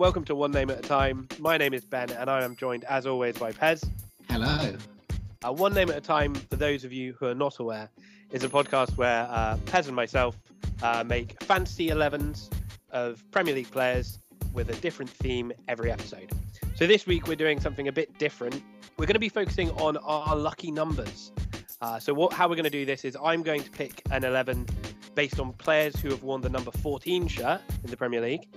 Welcome to One Name at a Time. My name is Ben and I am joined as always by Pez. Hello. Uh, One Name at a Time, for those of you who are not aware, is a podcast where uh, Pez and myself uh, make fantasy 11s of Premier League players with a different theme every episode. So this week we're doing something a bit different. We're going to be focusing on our lucky numbers. Uh, so what, how we're going to do this is I'm going to pick an 11 based on players who have worn the number 14 shirt in the Premier League,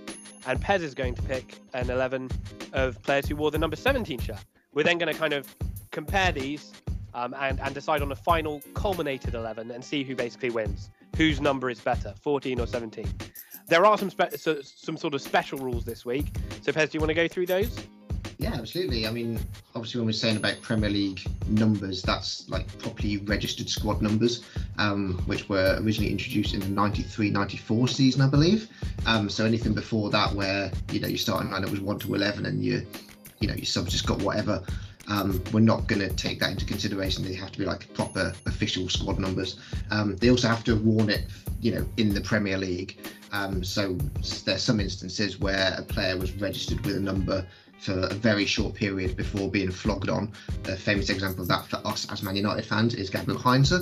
and Pez is going to pick an 11 of players who wore the number 17 shirt. We're then going to kind of compare these um, and, and decide on a final culminated 11 and see who basically wins. Whose number is better, 14 or 17? There are some spe- so, some sort of special rules this week. So Pez, do you want to go through those? Yeah, absolutely. I mean, obviously, when we're saying about Premier League numbers, that's like properly registered squad numbers, um, which were originally introduced in the 93 94 season, I believe. Um, so anything before that, where you know you starting it was 1 to 11 and you, you know, your subs just got whatever. Um, we're not going to take that into consideration. They have to be like proper official squad numbers. Um, they also have to worn it, you know, in the Premier League. Um, so there's some instances where a player was registered with a number for a very short period before being flogged on. A famous example of that for us as Man United fans is Gabriel Heinze.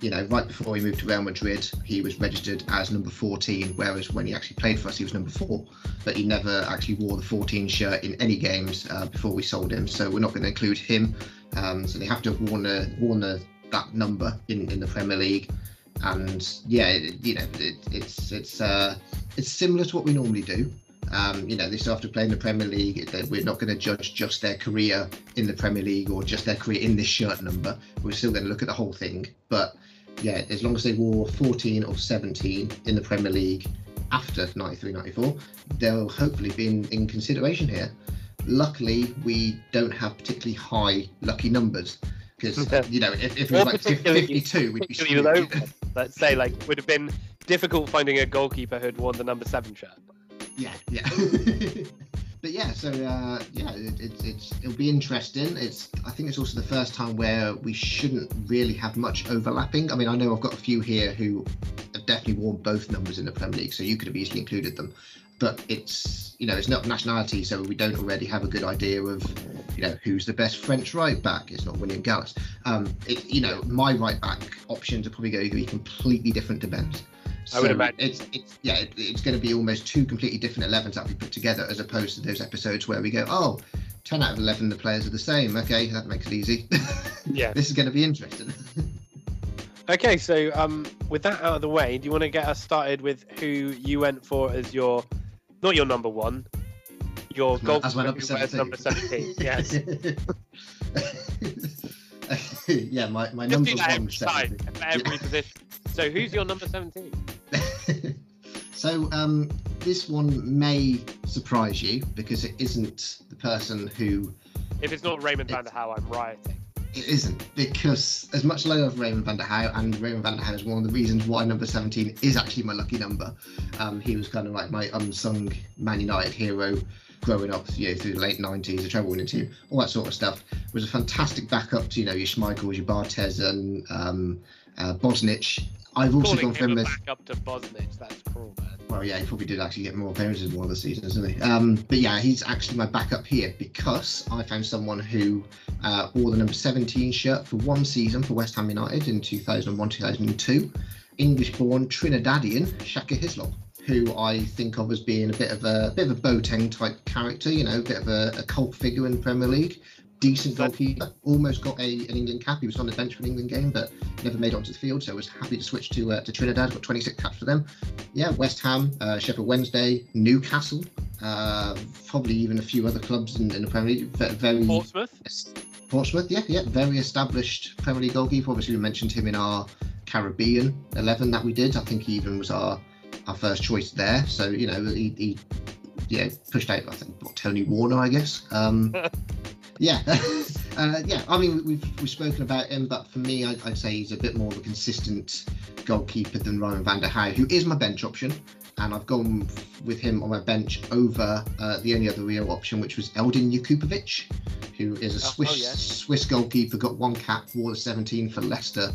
You know, right before he moved to Real Madrid, he was registered as number 14, whereas when he actually played for us, he was number four. But he never actually wore the 14 shirt in any games uh, before we sold him, so we're not going to include him. Um, so they have to have worn, a, worn a, that number in, in the Premier League. And yeah, you know, it, it's it's uh, it's similar to what we normally do. Um, you know, they still have to play in the Premier League. We're not going to judge just their career in the Premier League or just their career in this shirt number. We're still going to look at the whole thing. But yeah, as long as they wore 14 or 17 in the Premier League after 93 94, they'll hopefully be in, in consideration here. Luckily, we don't have particularly high lucky numbers because, you know, if, if it was like 52, we'd be low. Let's say, like, would have been difficult finding a goalkeeper who'd worn the number seven shirt yeah, yeah. but yeah, so uh, yeah, it, it, it's it'll be interesting. It's I think it's also the first time where we shouldn't really have much overlapping. I mean, I know I've got a few here who have definitely worn both numbers in the Premier League, so you could have easily included them. But it's you know it's not nationality, so we don't already have a good idea of you know who's the best French right back. It's not William Gallas. Um, it, you know my right back options are probably going to be completely different to Ben's. So I would imagine it's, it's yeah, it, it's going to be almost two completely different 11s that we put together, as opposed to those episodes where we go, oh, 10 out of 11, the players are the same. Okay, that makes it easy. Yeah, this is going to be interesting. okay, so um, with that out of the way, do you want to get us started with who you went for as your, not your number one, your goal as my number 17. number 17. yes. yeah, my, my Just number do that one. every every position. So who's your number 17? so um, this one may surprise you because it isn't the person who. If it's not Raimond van der Gouw, I'm rioting. It isn't because as much as I love Raimond van der Gouw, and Raimond van der Gouw is one of the reasons why number 17 is actually my lucky number. Um, he was kind of like my unsung Man United hero growing up, you know, through the late 90s, the treble winning team, all that sort of stuff. Was a fantastic backup to, you know, your Schmeichels, your Barthez, and um, uh, Bosnich. I've also Calling gone for him him a as backup to Bosnich, that's cruel, man. well, yeah, he probably did actually get more appearances in one of the seasons, didn't he? Um, but yeah, he's actually my backup here because I found someone who uh, wore the number 17 shirt for one season for West Ham United in 2001 2002. English born Trinidadian Shaka Hislop, who I think of as being a bit of a, bit of a Boateng type character, you know, a bit of a, a cult figure in the Premier League. Decent goalkeeper, almost got a, an England cap. He was on the bench for an England game, but never made it onto the field. So I was happy to switch to uh, to Trinidad. Got 26 caps for them. Yeah, West Ham, uh, Sheffield Wednesday, Newcastle, uh, probably even a few other clubs in, in the Premier League. Very Portsmouth? Portsmouth, yeah, yeah, very established Premier League goalkeeper. Obviously, we mentioned him in our Caribbean 11 that we did. I think he even was our our first choice there. So you know, he, he yeah pushed out I think what, Tony Warner, I guess. Um, yeah, uh, yeah. I mean, we've we've spoken about him, but for me, I, I'd say he's a bit more of a consistent goalkeeper than Ryan van der Gouw, who is my bench option. And I've gone with him on my bench over uh, the only other real option, which was Eldin Jakupovic, who is a Oh, oh, Swiss yes. Swiss goalkeeper, got one cap, wore the 17 for Leicester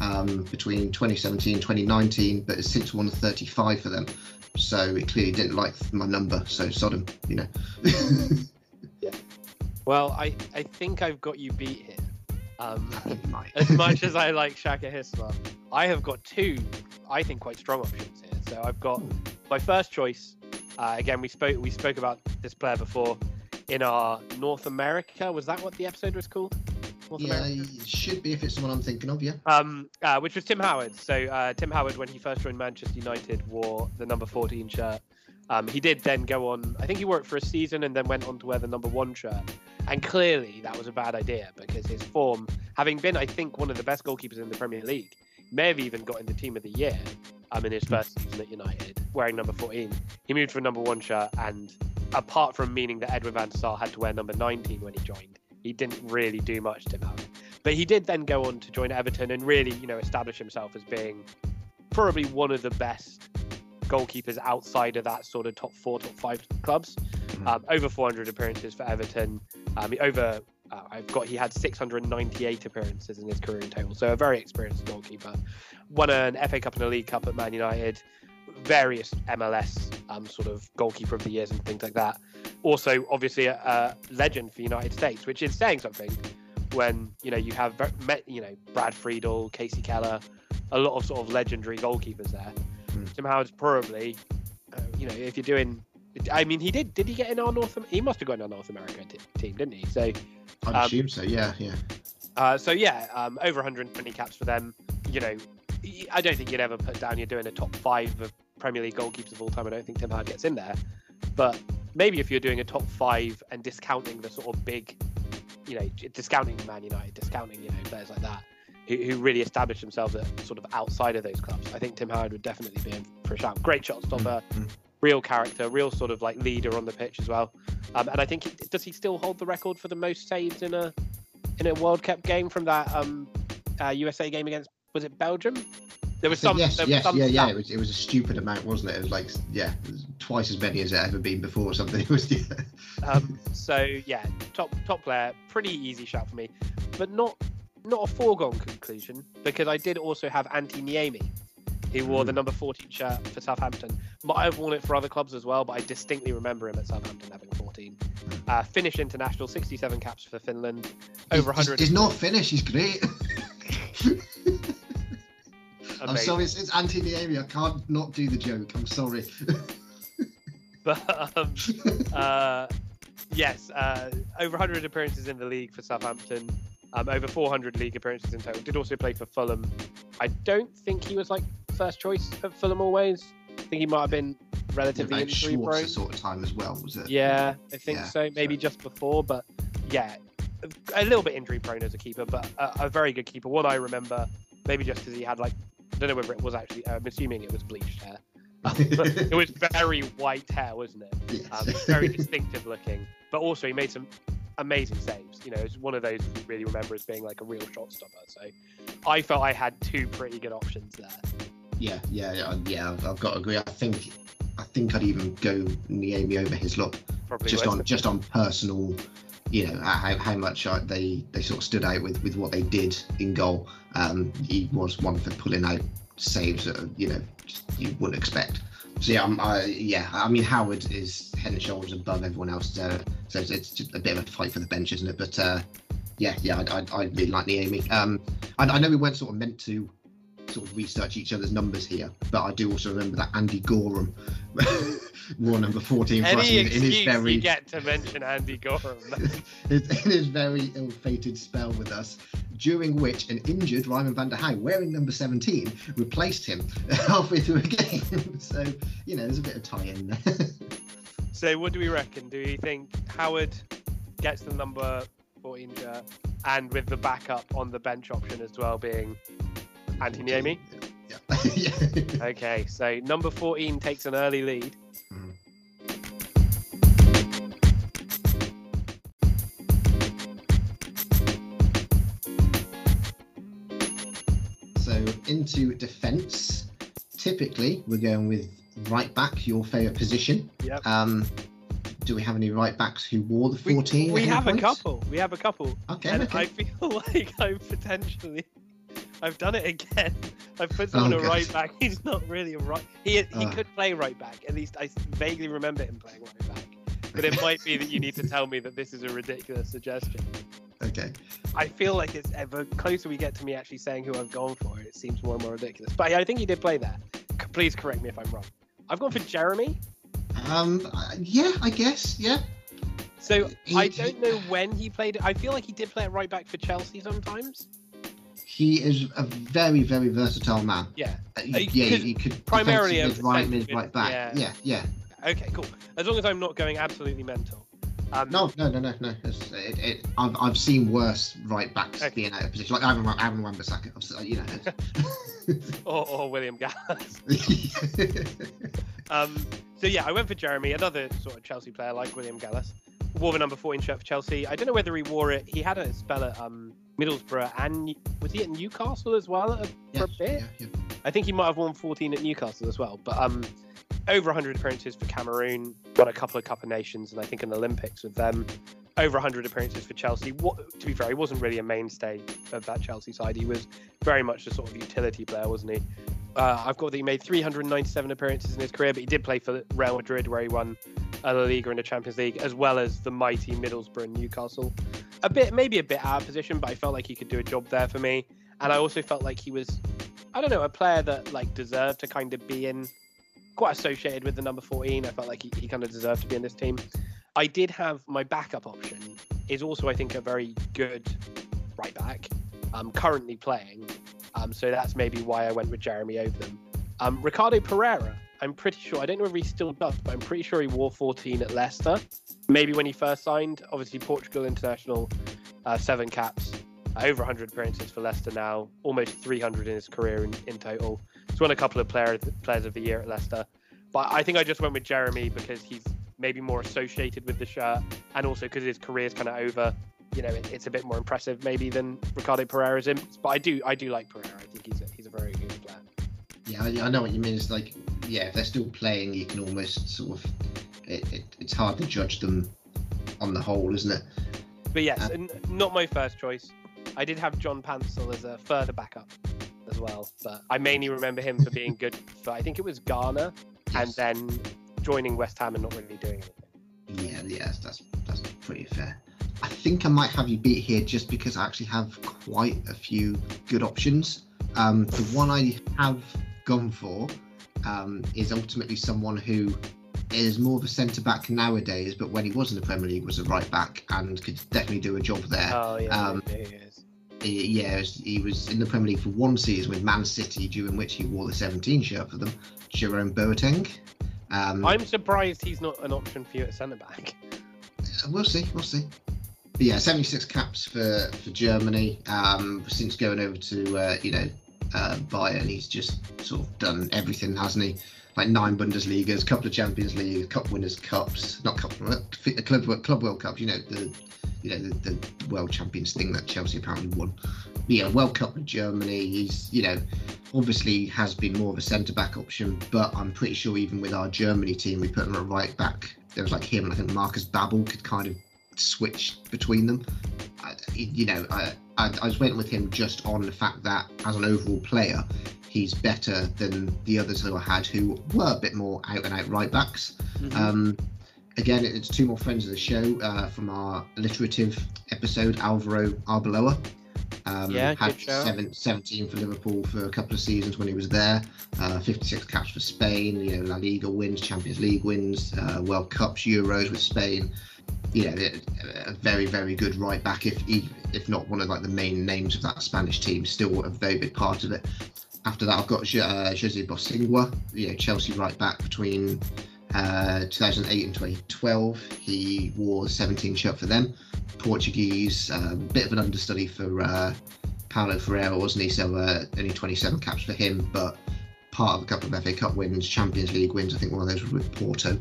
um, between 2017 and 2019, but has since won 35 for them. So it clearly didn't like my number. So Sodom, you know. Well, I, I think I've got you beat here. Um, as much as I like Shaka Hisma, I have got two, I think, quite strong options here. So I've got my first choice. Uh, again, we spoke we spoke about this player before in our North America. Was that what the episode was called? North Yeah, America? it should be if it's someone I'm thinking of. Yeah. Um, uh, which was Tim Howard. So uh, Tim Howard, when he first joined Manchester United, wore the number 14 shirt. Um, he did then go on. I think he wore it for a season and then went on to wear the number one shirt. And clearly, that was a bad idea because his form, having been, I think, one of the best goalkeepers in the Premier League, may have even got in the team of the year. Um, in his first season at United, wearing number 14, he moved to a number one shirt. And apart from meaning that Edwin van der Sar had to wear number 19 when he joined, he didn't really do much to Howard. But he did then go on to join Everton and really, you know, establish himself as being probably one of the best goalkeepers outside of that sort of top four, top five clubs. Mhm. Um, over 400 appearances for Everton. Um, over, uh, I've got, he had 698 appearances in his career in total. So a very experienced goalkeeper. Won an FA Cup and a League Cup at Man United. Various MLS um, sort of goalkeeper of the years and things like that. Also, obviously, a, a legend for United States, which is saying something when you know you have met, you know Brad Friedel, Kasey Keller, a lot of sort of legendary goalkeepers there. Mm. Tim Howard's probably, uh, you know, if you're doing, I mean, he did. Did he get in our North? He must have got in our North America t- team, didn't he? So, Um, assume so. Yeah, yeah. uh, so yeah, um, over 120 caps for them. You know, I don't think you'd ever put down you're doing a top five of Premier League goalkeepers of all time. I don't think Tim Howard gets in there, but maybe if you're doing a top five and discounting the sort of big, you know, discounting the Man United, discounting you know players like that. Who, who really established themselves at sort of outside of those clubs. I think Tim Howard would definitely be in for a shout. Great shot stopper, Mm. real character, real sort of like leader on the pitch as well. Um, and I think does he still hold the record for the most saves in a in a World Cup game from that um, uh, USA game against was it Belgium? There was some. yes, there was yes, some yeah, yeah. It was, it was a stupid amount, wasn't it? It was like, yeah, was twice as many as it ever been before or something. It was, yeah. Um, so yeah, top top player, pretty easy shout for me, but not not a foregone conclusion because I did also have Antti Niemi, who wore the Mm. number 14 shirt for Southampton. Might have worn it for other clubs as well, but I distinctly remember him at Southampton having 14. Uh, Finnish international, 67 caps for Finland, over He's- 100. He's, not Finnish, He's great. I'm sorry, it's, it's Anthony Niemi. I can't not do the joke. I'm sorry. But um, uh, yes, uh, over 100 appearances in the league for Southampton, um, over 400 league appearances in total. Did also play for Fulham. I don't think he was like first choice at Fulham always. I think he might have been relatively About injury prone. Sort of time as well, was it? Yeah, I think Yeah, so. Maybe so- just before, but yeah, a- a little bit injury prone as a keeper, but a, a very good keeper. One I remember, maybe just because he had like, I don't know whether it was actually. I'm assuming it was bleached hair. it was very white hair, wasn't it? Yes. Um, very distinctive looking, but also he made some amazing saves. You know, it's one of those you really remember as being like a real shot stopper. So I felt I had two pretty good options there. yeah, yeah, yeah, yeah. I've, I've got to agree. I think, I think I'd even go Niemi over his look. Probably just on just on personal you know how, how much uh, they they sort of stood out with with what they did in goal. Um he was one for pulling out saves that you know you wouldn't expect. So yeah I'm, I, yeah i mean howard is head and shoulders above everyone else so, so it's, it's just a bit of a fight for the bench isn't it? But uh yeah yeah i, I, I really like Naomi. um I, I know we weren't sort of meant to sort of research each other's numbers here but i do also remember that andy goram wore number 14 for us in, in his very you get to mention Andy Goram. in his very ill-fated spell with us, during which an injured Raimond van der Gouw, wearing number 17, replaced him halfway through a game. so, you know, there's a bit of tie-in there. so what do we reckon? Do you think Howard gets the number 14 shirt and with the backup on the bench option as well being Anthony Niemi? Yeah. yeah. Okay, so number 14 takes an early lead. Into defence. Typically, we're going with right back, your favourite position. Yep. Um, do we have any right backs who wore the 14? we any have a couple. We have a couple. Okay, and okay. I feel like I'm potentially I've done it again. I've put someone Oh, a right back. He's not really a right. He he Ah. could play right back. At least I vaguely remember him playing right back. But it might be that you need to tell me that this is a ridiculous suggestion. Okay. I feel like it's ever closer we get to me actually saying who I've gone for, it seems more and more ridiculous. But I think he did play that. Please correct me if I'm wrong. I've gone for Geremi. Um. uh, Yeah, I guess. Yeah. So He- I don't know when he played. It. I feel like he did play at right back for Chelsea sometimes. He is a very, very versatile man. Yeah. Uh, Uh, yeah, he could primarily mid, right mid, mid- right back. yeah. Yeah, yeah. Okay, cool. As long as I'm not going absolutely mental. Um, No, no, no, no, no. It, it, I've, I've seen worse right backs Okay. being out of position, like Aaron, Aaron Wan-Bissaka. You know. Or, or William Gallas. Um, so yeah, I went for Geremi, another sort of Chelsea player like William Gallas. Wore the number 14 shirt for Chelsea. I don't know whether he wore it. He had a spell at um, Middlesbrough and was he at Newcastle as well at a, for a bit? yeah, yeah. I think he might have won 14 at Newcastle as well. But um, over 100 appearances for Cameroon, won a couple of Cup of Nations, and I think an Olympics with them. Over 100 appearances for Chelsea. What, to be fair, he wasn't really a mainstay of that Chelsea side. He was very much a sort of utility player, wasn't he? Uh, I've got that he made 397 appearances in his career, but he did play for Real Madrid, where he won a La Liga and a Champions League, as well as the mighty Middlesbrough and Newcastle. A bit, maybe a bit out of position, but I felt like he could do a job there for me. And I also felt like he was, I don't know, a player that like deserved to kind of be in, quite associated with the number 14. I felt like he, he kind of deserved to be in this team. I did have my backup option is also, I think, a very good right back. Um, currently playing, um, so that's maybe why I went with Geremi over them. Um, Ricardo Pereira, I'm pretty sure. I don't know if he still does, but I'm pretty sure he wore 14 at Leicester. Maybe when he first signed. Obviously, Portugal international, uh, seven caps, over 100 appearances for Leicester now, almost 300 in his career in, in total. He's won a couple of player, players of the year at Leicester. But I think I just went with Geremi because he's maybe more associated with the shirt, and also because his career is kind of over. You know, it, it's a bit more impressive maybe than Ricardo Pereira's in. But I do, I do like Pereira. I think he's a, he's a very good player. Yeah, I, I know what you mean. It's like, yeah, if they're still playing, you can almost sort of. It, it, it's hard to judge them on the whole, isn't it? But yes, Uh, not my first choice. I did have John Paintsil as a further backup as well, but I mainly remember him for being good for I think it was Ghana, and then joining West Ham and not really doing anything. Yeah, yeah, that's that's pretty fair. I think I might have you beat here just because I actually have quite a few good options. Um, the one I have gone for um, is ultimately someone who is more of a centre back nowadays, but when he was in the Premier League was a right back and could definitely do a job there. Oh yeah, Um, yeah, he is. He- yeah, he was- in the Premier League for one season with Man City, during which he wore the 17 shirt for them. Jerome Boateng. Um, I'm surprised he's not an option for you at centre back. We'll see. We'll see. But yeah, 76 caps for for Germany. Um, since going over to uh, you know uh, Bayern, he's just sort of done everything, hasn't he? Like nine Bundesligas, couple of Champions League, Cup Winners' Cups, not Cup, Club Club World Cups. You know the you know the, the World Champions thing that Chelsea apparently won. But yeah, World Cup with Germany. He's you know obviously has been more of a centre back option, but I'm pretty sure even with our Germany team, we put him at right back. There was like him, and I think Markus Babbel could kind of switch between them. I, you know, I, I I was went with him just on the fact that as an overall player, he's better than the others who I had, who were a bit more out and out right backs. Mm-hmm. Um, again, it's two more friends of the show uh, from our alliterative episode, Alvaro Arbeloa. Um, Yeah, had seven, 17 for Liverpool for a couple of seasons when he was there. Uh, 56 caps for Spain. You know, La Liga wins, Champions League wins, uh, World Cups, Euros with Spain. You know, a- a very, very good right back. If if not one of like the main names of that Spanish team, still a very big part of it. After that, I've got uh, Jose Bosingwa, you know, Chelsea right back between uh, 2008 and 2012. He wore 17 shirt for them. Portuguese, um, bit of an understudy for uh, Paulo Ferreira, wasn't he? So uh, only 27 caps for him, but part of a couple of FA Cup wins, Champions League wins. I think one of those was with Porto.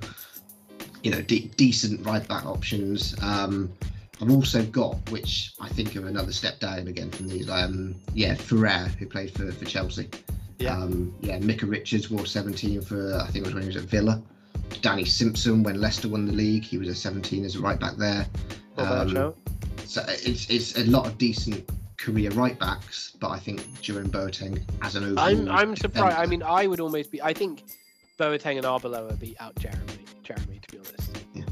You know, de- decent right back options. Um, I've also got, which I think are another step down again from these. Um, yeah, Ferrer, who played for, for Chelsea. Yeah. Um, yeah, Micah Richards wore 17 for I think it was when he was at Villa. Danny Simpson when Leicester won the league, he was a 17 as a right back there. Um. So it's it's a lot of decent career right backs, but I think Jerome Boateng as an overall. I'm I'm surprised. I mean, I would almost be. I think Boateng and Arbeloa beat out Geremi. Geremi, to be honest. Yeah.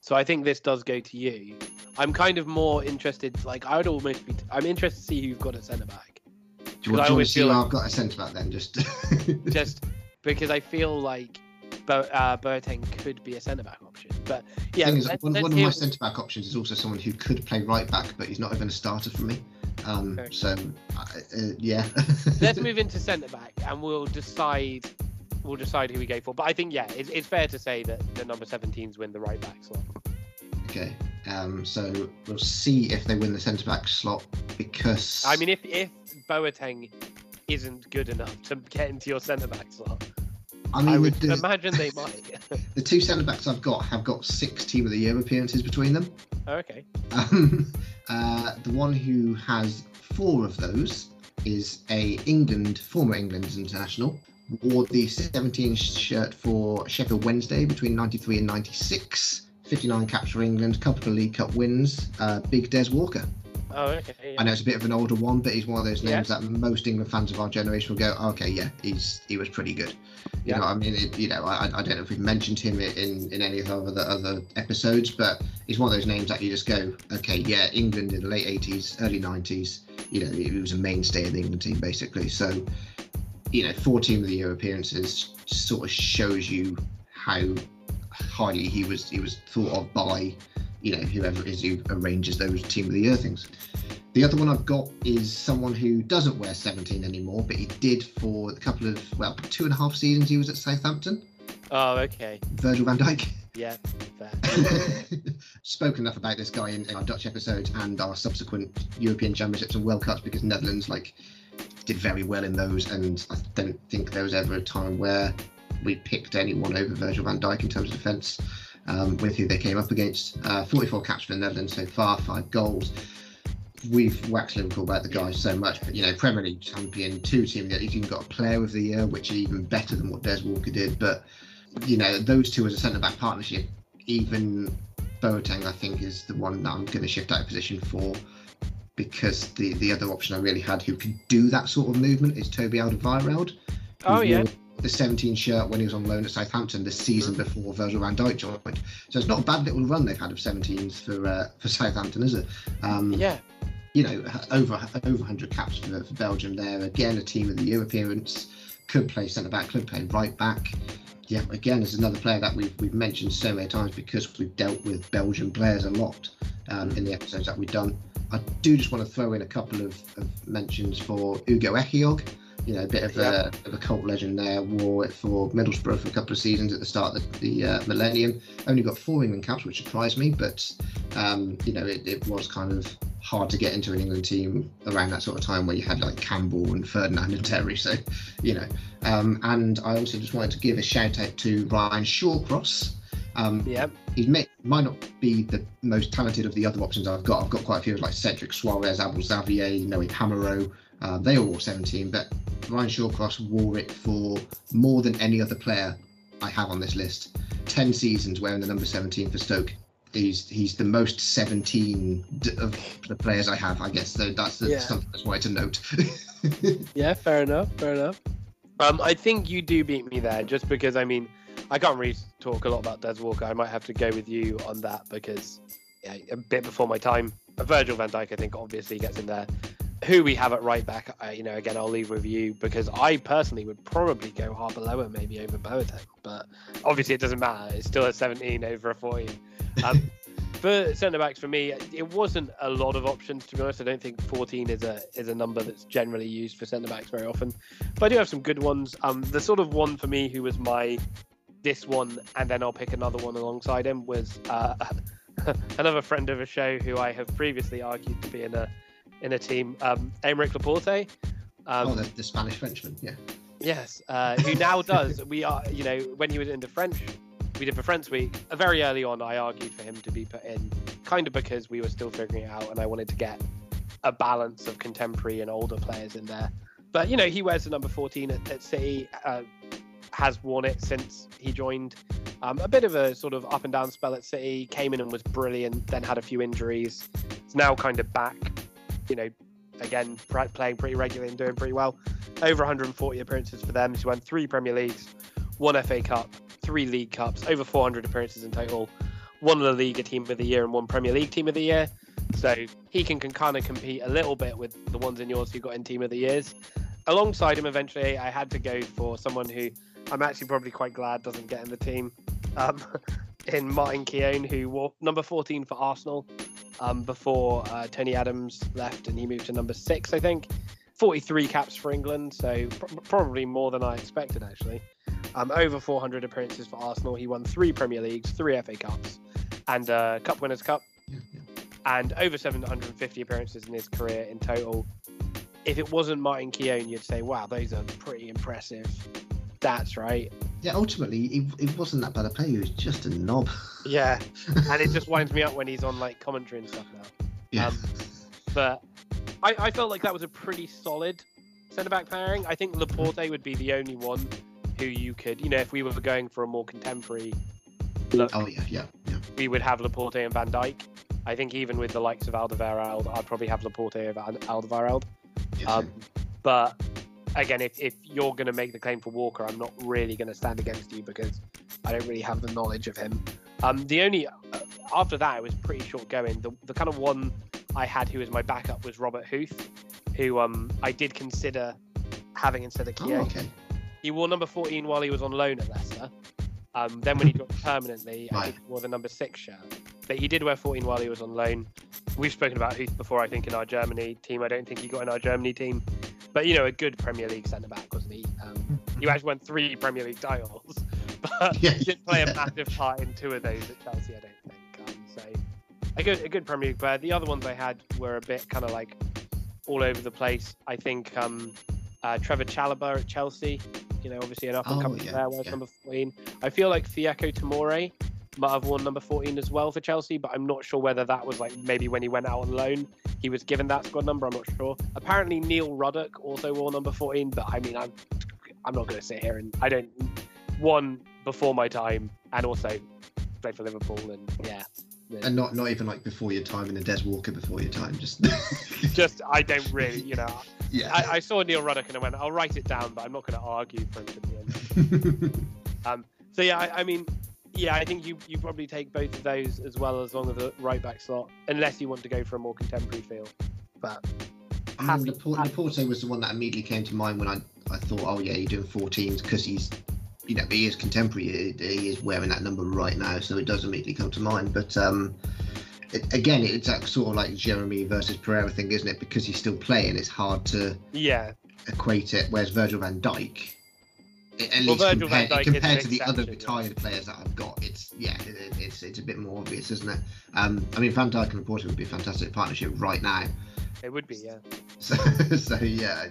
So I think this does go to you. I'm kind of more interested. Like I would almost be. I'm interested to see who you've got at centre back. do you, want- do you want to see like- I've got a centre back then? Just Just because I feel like Bo- uh, Boateng could be a centre back option. But yeah, is, one, one of my centre back options is also someone who could play right back, but he's not even a starter for me. Um, Okay. So, uh, uh, yeah. let's move into centre back and we'll decide we'll decide who we go for but i think yeah it's, it's fair to say that the number 17s win the right back slot Okay. Um, so we'll see if they win the centre back slot because i mean if if boateng isn't good enough to get into your centre back slot I i, mean would the, imagine they might the two centre backs I've got have got six team of the year appearances between them. okay Um, uh, the one who has four of those is a England former England international. Wore the 17 shirt for Sheffield Wednesday between 93 and 96. 59 caps for England, couple of League Cup wins. Uh, Big Des Walker. oh okay yeah. I know it's a bit of an older one, but he's one of those names Yeah. that most England fans of our generation will go, okay, yeah, he's he was pretty good. You Yeah. know, I mean, it, you know, I, I don't know if we've mentioned him in in any of our other other episodes, but he's one of those names that you just go, okay, yeah, England in the late 80s, early 90s. You know, he was a mainstay of the England team basically. So, you know, four team of the year appearances sort of shows you how highly he was he was thought of by you know whoever it is who arranges those team of the year things. The other one I've got is someone who doesn't wear 17 anymore, but he did for a couple of well two and a half seasons he was at Southampton. oh okay Virgil van Dijk. yeah fair. Spoken enough about this guy in, in our Dutch episodes and our subsequent European Championships and World Cups because Netherlands like did very well in those, and I don't think there was ever a time where we picked anyone over Virgil van Dijk in terms of defence. Um, with who they came up against, uh, 44 caps for the Netherlands so far, five goals. We've waxed Liverpool about the guy so much, but you know, Premier League champion, two team that he's even got a player of the year, which is even better than what Des Walker did. But you know, those two as a centre back partnership, even Boateng, I think, is the one that I'm going to shift out of position for because the the other option I really had who could do that sort of movement is Toby Alderweireld. oh yeah The 17 shirt when he was on loan at Southampton the season Mm-hmm. before Virgil van Dijk joined. So it's not a bad little run they've had of 17s for uh, for Southampton, is it? Um, yeah you know, over over 100 caps for, for Belgium there. Again, a team of the year appearance. Could play centre back, could play right back. Yeah, again, is another player that we've, we've mentioned so many times because we've dealt with Belgian players a lot um, in the episodes that we've done. I do just want to throw in a couple of, of mentions for Ugo Ehiogu. You know, a bit of, Yeah. a, of a cult legend there. Wore it for Middlesbrough for a couple of seasons at the start of the, the uh, millennium. Only got four England caps, which surprised me, but um, you know, it, it was kind of hard to get into an England team around that sort of time where you had like Campbell and Ferdinand and Terry. So, you know, um, and I also just wanted to give a shout out to Ryan Shawcross. Um, yeah he may, might not be the most talented of the other options I've got. I've got quite a few like Cedric Soares, Abel Xavier, Noe Pamarot. Uh, they all wore 17, but Ryan Shawcross wore it for more than any other player I have on this list. 10 seasons wearing the number 17 for Stoke. He's he's the most 17 d- of the players I have, I guess. So that's the, Yeah. something that's wanted to note. Yeah, fair enough. Fair enough. Um, I think you do beat me there, just because I mean, I can't really talk a lot about Des Walker. I might have to go with you on that because, yeah, a bit before my time. Uh, Virgil Van Dijk, I think, obviously gets in there. Who we have at right back, I, you know, again, I'll leave with you because I personally would probably go Arbeloa maybe over Boateng, but obviously it doesn't matter. It's still a 17 over a 14. Um, for centre backs, for me, it wasn't a lot of options to be honest. I don't think 14 is a is a number that's generally used for centre backs very often, but I do have some good ones. Um, the sort of one for me who was my this one, and then I'll pick another one alongside him was uh, another friend of a show who I have previously argued to be in a in a team, um, Aymeric Laporte. Um, oh, the, the Spanish Frenchman, yeah. Yes, uh, who now does. We are, you know, when he was in the French, we did for French Week. Uh, very early on, I argued for him to be put in, kind of because we were still figuring it out, and I wanted to get a balance of contemporary and older players in there. But you know, he wears the number 14 at, at City, uh, has worn it since he joined. Um, a bit of a sort of up and down spell at City. Came in and was brilliant, then had a few injuries. It's now kind of back, you know, again playing pretty regularly and doing pretty well. Over 140 appearances for them. He's won three Premier Leagues, one FA Cup, three League Cups, over 400 appearances in total. One La Liga Team of the Year and one Premier League Team of the Year. So he can, can kind of compete a little bit with the ones in yours who got in Team of the Years. Alongside him, eventually, I had to go for someone who I'm actually probably quite glad doesn't get in the team. Um, in Martin Keown, who wore number 14 for Arsenal um, before uh, Tony Adams left and he moved to number six, I think. 43 caps for England, so pr- probably more than I expected, actually. Um, over 400 appearances for Arsenal. He won three Premier Leagues, three FA Cups, and uh, Cup Winners' Cup, Yeah, yeah. and over 750 appearances in his career in total. If it wasn't Martin Keown, you'd say, wow, those are pretty impressive stats, right? Yeah, ultimately, he, he wasn't that bad a player. He was just a knob. Yeah, and it just winds me up when he's on like commentary and stuff now. Yeah. Um, but I, I felt like that was a pretty solid centre back pairing. I think Laporte would be the only one who you could, you know, if we were going for a more contemporary look, oh yeah, yeah, yeah. we would have Laporte and Van Dijk. I think even with the likes of Alderweireld, I'd probably have Laporte over Al- Alderweireld. yeah Um, but again, if, if you're going to make the claim for Walker, I'm not really going to stand against you because I don't really have the knowledge of him. Um, the only uh, after that, it was pretty short going. The, the kind of one I had who was my backup was Robert Huth, who um, I did consider having instead of oh, okay. He wore number 14 while he was on loan at Leicester. Um, then when he dropped permanently, I think he wore the number six shirt. But he did wear 14 while he was on loan. We've spoken about Huth before, I think, in our Germany team. I don't think he got in our Germany team. But, you know, a good Premier League centre back, wasn't he? Um, he actually won three Premier League titles, but Yeah, he didn't play yeah. a massive part in two of those at Chelsea, I don't think. Um, so, a good, a good Premier League player. The other ones I had were a bit kind of like all over the place. I think um, uh, Trevor Chalobah at Chelsea, you know, obviously an up and coming Oh, yeah, player, yeah. number 14. I feel like Fikayo Tomori might have worn number 14 as well for Chelsea, but I'm not sure whether that was like maybe when he went out on loan, he was given that squad number. I'm not sure. Apparently, Neil Ruddock also wore number 14, but I mean, I'm, I'm not going to sit here and I don't, one, before my time, and also played for Liverpool, and yeah. And not not even like before your time in a Des Walker before your time. Just Just, I don't really, you know, yeah. I, I saw Neil Ruddock and I went, I'll write it down, but I'm not going to argue for him to be in. Um, so yeah, I, I mean, yeah, I think you you probably take both of those as well as long as the right back slot, unless you want to go for a more contemporary feel. But I mean, Laporte. Laporte was the one that immediately came to mind when I, I thought, oh yeah, you're doing 14s because he's, you know, he is contemporary. He, he is wearing that number right now, so it does immediately come to mind. But um, it, again, it's that sort of like Geremi versus Pereira thing, isn't it? Because he's still playing, it's hard to yeah, equate it. Whereas Virgil van Dijk, at Well, least Virgil compared, compared to the other yeah. retired players that I've got, it's yeah, it, it- it's it's a bit more obvious, isn't it? Um, I mean, Van Dijk and Laporte would be a fantastic partnership right now. it would be. Yeah, So, so yeah,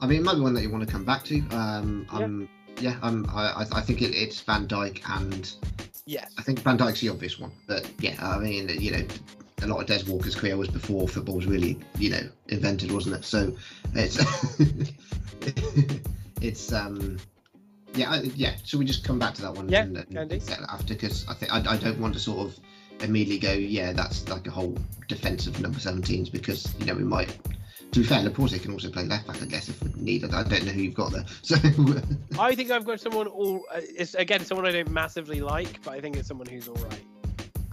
I mean, it might be one that you want to come back to. Um, um, yeah, um, I, I- think it, it's Van Dijk, and yes, I think Van Dijk's the obvious one. But yeah, I mean, you know, a lot of Des Walker's career was before football was really, you know, invented, wasn't it? So it's it's um. Yeah, I, yeah. Should we just come back to that one? Yeah, and, and set that after because I think I, I don't want to sort of immediately go, yeah, that's like a whole defensive number 17s because you know we might. To be fair, Laporte can also play left back, I guess, if we need it. I don't know who you've got there. So I think I've got someone all. Uh, it's again someone I don't massively like, but I think it's someone who's all right.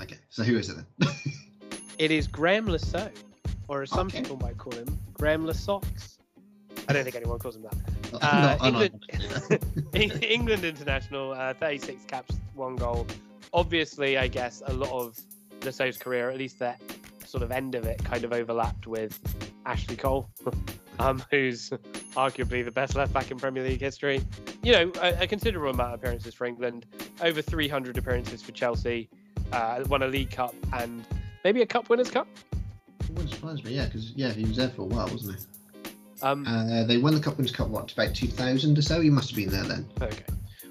okay, so who is it then? It is Graeme Le Saux, or as some Okay. people might call him, Graham Lasocks. I don't think anyone calls him that. Uh, not- England, England international, uh, 36 caps, one goal. Obviously, I guess a lot of Le Saux's career, at least the sort of end of it, kind of overlapped with Ashley Cole, um, who's arguably the best left back in Premier League history. You know, a, a considerable amount of appearances for England, over 300 appearances for Chelsea, uh, won a League Cup and maybe a Cup Winners' Cup. It wouldn't surprise me, yeah, because yeah, he was there for a while, wasn't he? Um, Uh, they won the Cup Winners' Cup what about 2000 or so? He must have been there then. Okay.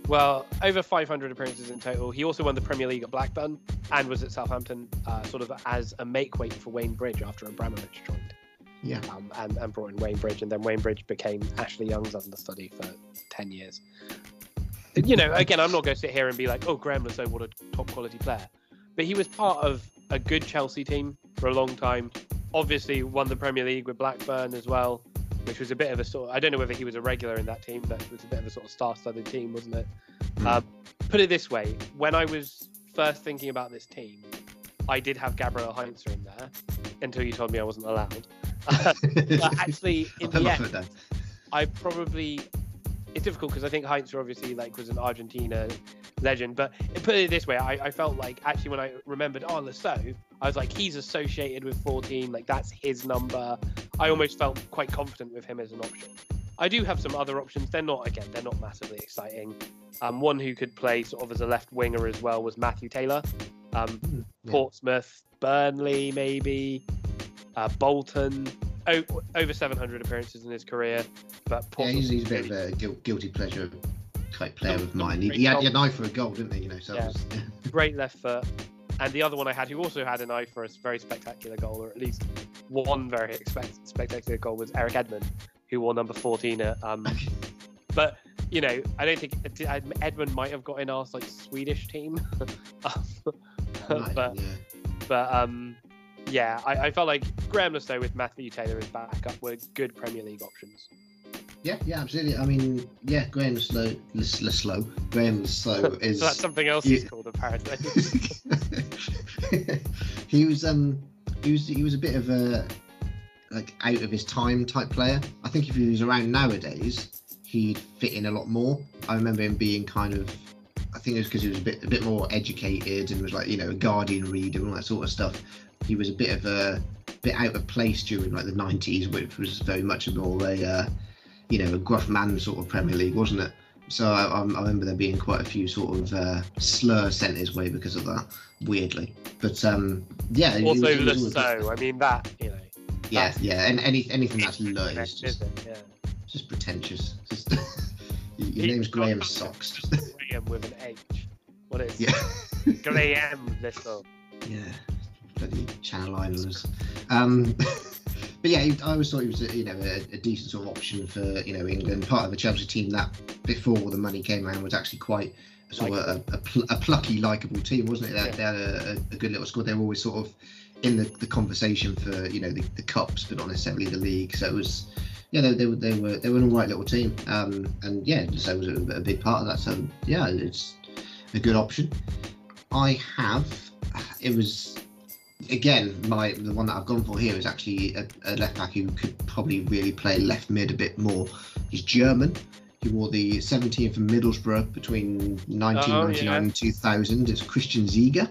Well, over 500 appearances in total. He also won the Premier League at Blackburn and was at Southampton, uh, sort of as a make weight for Wayne Bridge after Abramovich joined, Yeah. um, and, and brought in Wayne Bridge, and then Wayne Bridge became Ashley Young's understudy for 10 years. You know, again, I'm not going to sit here and be like, oh, Graeme Le Saux, what a top quality player. But he was part of a good Chelsea team for a long time. obviously won the Premier League with Blackburn as well, which was a bit of a sort. Of, I don't know whether he was a regular in that team, but it was a bit of a sort of star-studded team, wasn't it? Mm. Um, put it this way: when I was first thinking about this team, I did have Gabriel Heinze in there until you told me I wasn't allowed. but actually, in the end. I probably it's difficult because I think Heinz obviously like was an Argentina legend, but put it this way, I, I felt like actually when I remembered oh Le Saux, I was like he's associated with 14, like that's his number. I almost felt quite confident with him as an option. I do have some other options. They're not again, they're not massively exciting. Um, one who could play sort of as a left winger as well was Matthew Taylor. Um, Yeah. Portsmouth, Burnley, maybe uh, Bolton. O- over 700 appearances in his career, but Yeah, he's, he's a bit really- of a guil- guilty pleasure type player of mine. He, he, had, he had an eye for a goal, didn't he? You know, so Yeah. was, great left foot. And the other one I had, who also had an eye for a very spectacular goal, or at least one very expect- spectacular goal, was Erik Edman, who wore number 14 at. Um, but you know, I don't think Edman might have got in our like Swedish team, Um, Right, but yeah. but um, yeah, I, I felt like Graeme Le Saux with Matthew Taylor as backup were good Premier League options. Yeah, yeah, absolutely. I mean, yeah, Graham Slow, Slow, Graham Slow is. So that's something else he's called apparently. he was um he was he was a bit of a like out of his time type player. I think if he was around nowadays, he'd fit in a lot more. I remember him being kind of I think it was because he was a bit a bit more educated and was like you know a Guardian reader and all that sort of stuff. He was a bit of a bit out of place during like the 90s, which was very much more a uh, you know a gruff man sort of Premier League, wasn't it? So I, I remember there being quite a few sort of uh, slur sent his way because of that, weirdly. But um, yeah, it was- also, it was- Le Saux. I mean that you know. yeah, yeah, and any anything that's low is just. Yeah. just pretentious. Just your your name's Graham Socks. Graham with an H. What is yeah, Graham Little? yeah, bloody Channel Islanders. Um, but yeah, I always thought he was a, you know a, a decent sort of option for you know England. Part of the Chelsea team that before the money came around was actually quite sort of a, a, pl- a plucky, likable team, wasn't it? They, had- they had a, a, good little squad. They were always sort of in the, the conversation for you know the, the cups, but not necessarily the league. So it was. Yeah, they, they, were they were they were an all right little team, um, and yeah, so it was a, a big part of that. So yeah, it's a good option. I have. It was again my the one that I've gone for here is actually a, a left back who could probably really play left mid a bit more. He's German. He wore the 17 for Middlesbrough between 1999 yeah. and 2000. It's Christian Ziege.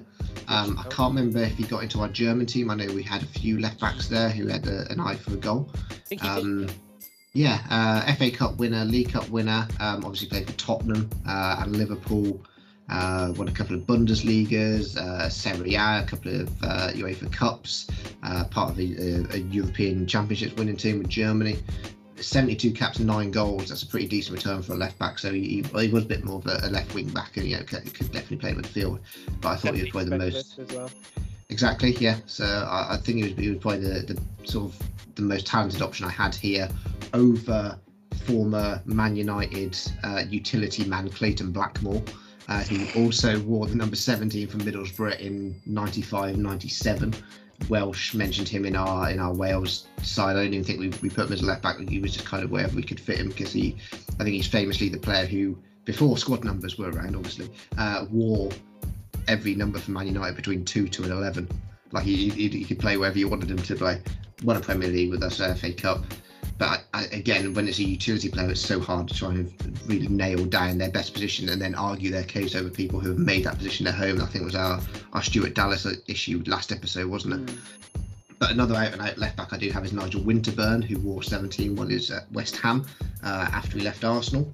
Um, I can't remember if he got into our German team. I know we had a few left backs there who had a, an eye for a goal. Um, yeah, uh, FA Cup winner, League Cup winner. Um, obviously played for Tottenham uh, and Liverpool. Uh, won a couple of Bundesligas, uh, Serie A, a couple of uh, UEFA Cups. Uh, part of a, a, a European Championships winning team with Germany. 72 caps, nine goals. That's a pretty decent return for a left back. So he, he, he was a bit more of a, a left wing back, and you know, could, could definitely play midfield. But I thought he was probably the most well. Exactly, yeah. So I, I think he was, he was probably the, the sort of the most talented option I had here over former Man United uh, utility man Clayton Blackmore, uh, who also wore the number 17 for Middlesbrough in 95 97. Welsh mentioned him in our in our Wales side. I don't even think we, we put him as a left back. He was just kind of wherever we could fit him because he, I think he's famously the player who, before squad numbers were around, obviously, uh, wore every number for Man United between two to an eleven. Like he, he, he could play wherever you wanted him to play. Won a Premier League with us, uh, FA Cup. But I, I, again, when it's a utility player, it's so hard to try and really nail down their best position and then argue their case over people who have made that position their home. I think it was our our Stuart Dallas issue last episode, wasn't it? Mm. But another out and out left back I do have is Nigel Winterburn, who wore 17 while he was at West Ham uh, after he left Arsenal.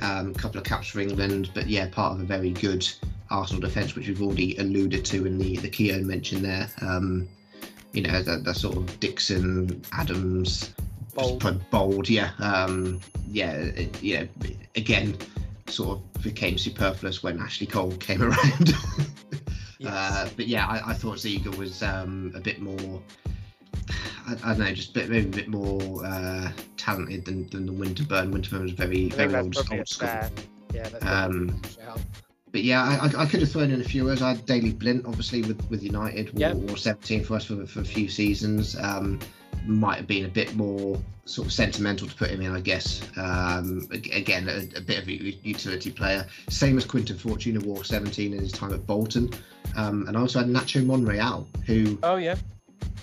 Um, a couple of caps for England, but yeah, part of a very good Arsenal defence, which we've already alluded to in the the Keown mention there. Um, you know, the, the sort of Dixon, Adams, Bould. bold, bold yeah, um, yeah, it, yeah. Again, sort of became superfluous when Ashley Cole came around. Yes. Uh, but yeah, I, I thought Ziege was um, a bit more. I, I don't know, just a bit, maybe a bit more uh, talented than, than the Winterburn. Winterburn was very, very old, old school. fair. Yeah, Um, probably a shout. but yeah, I, I, could have thrown in a few others. I had Daley Blind, obviously, with, with United, Yeah. or, 17 for us for, for a few seasons. Um, might have been a bit more sort of sentimental to put him in, I guess. Um, again, a, a bit of a utility player. Same as Quinton Fortune wore 17 in his time at Bolton. Um, and I also had Nacho Monreal, who Oh yeah.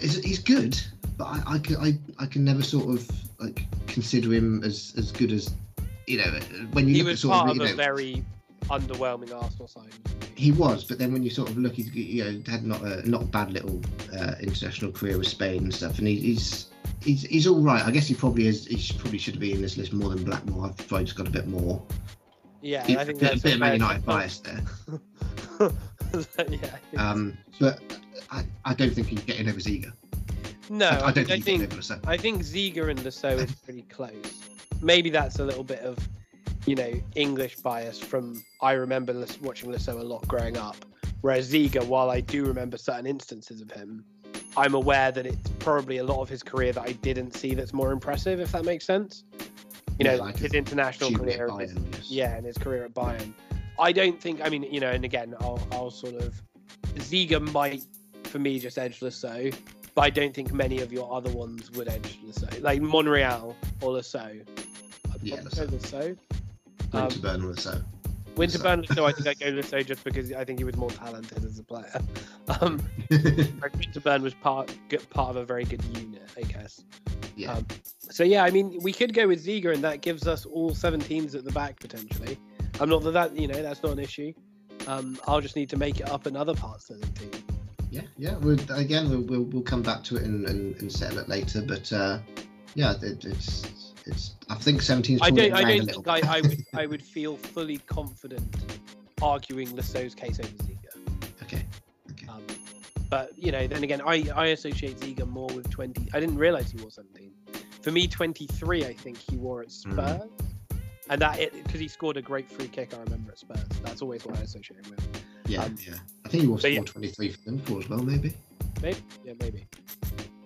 is he's good, but I, I, can- I, I can never sort of like consider him as, as good as you know when you He look at was sort part of you a very underwhelming Arsenal side. he was, but then when you sort of look, he's you know had not a not a bad little uh, international career with Spain and stuff, and he, he's he's he's all right. I guess he probably is. He should, probably should be in this list more than Blackmore. I've probably just got a bit more. Yeah, a I think bit, a bit of Man United bias there. yeah. Um, but I, I don't think he's getting over Ziege. no, I, I don't I think he's think getting over Le Saux. I think Ziege and Le Saux is pretty close. Maybe that's a little bit of, you know, English bias from I remember watching Le Saux a lot growing up. Whereas Ziege, while I do remember certain instances of him, I'm aware that it's probably a lot of his career that I didn't see that's more impressive, if that makes sense. You know, Yeah, like like his international career. and his- yes. yeah, and his career at Bayern. I don't think. I mean, you know, and again, I'll, I'll sort of Ziege might for me just edge Le Saux, but I don't think many of your other ones would edge Le Saux, like Monreal or Le Saux. Yeah, probably go Um, Winterburn or so. Winterburn Le Saux, I think I go Le Saux just because I think he was more talented as a player. Um, Winterburn was part good, part of a very good unit, I guess. yeah, Um, so yeah, I mean, we could go with Ziege, and that gives us all seven teams at the back potentially. I'm not that that you know that's not an issue. Um, I'll just need to make it up in other parts of the team. yeah, yeah. We'll, again, we'll, we'll we'll come back to it and, and, and settle it later. But uh, yeah, it, it's it's. I think 17 is I don't. I don't think I. I would. I would feel fully confident arguing Le Saux's case over Ziege. okay. Okay. Um, but you know, then again, I I associate Ziege more with 20. I didn't realize he wore 17. For me, 23. I think he wore at Mm. Spurs. And that because he scored a great free kick, I remember at Spurs. That's always what I associate him with. Yeah, Um, yeah. I think he so yeah. 23 for Liverpool as well, maybe. Maybe, yeah, maybe.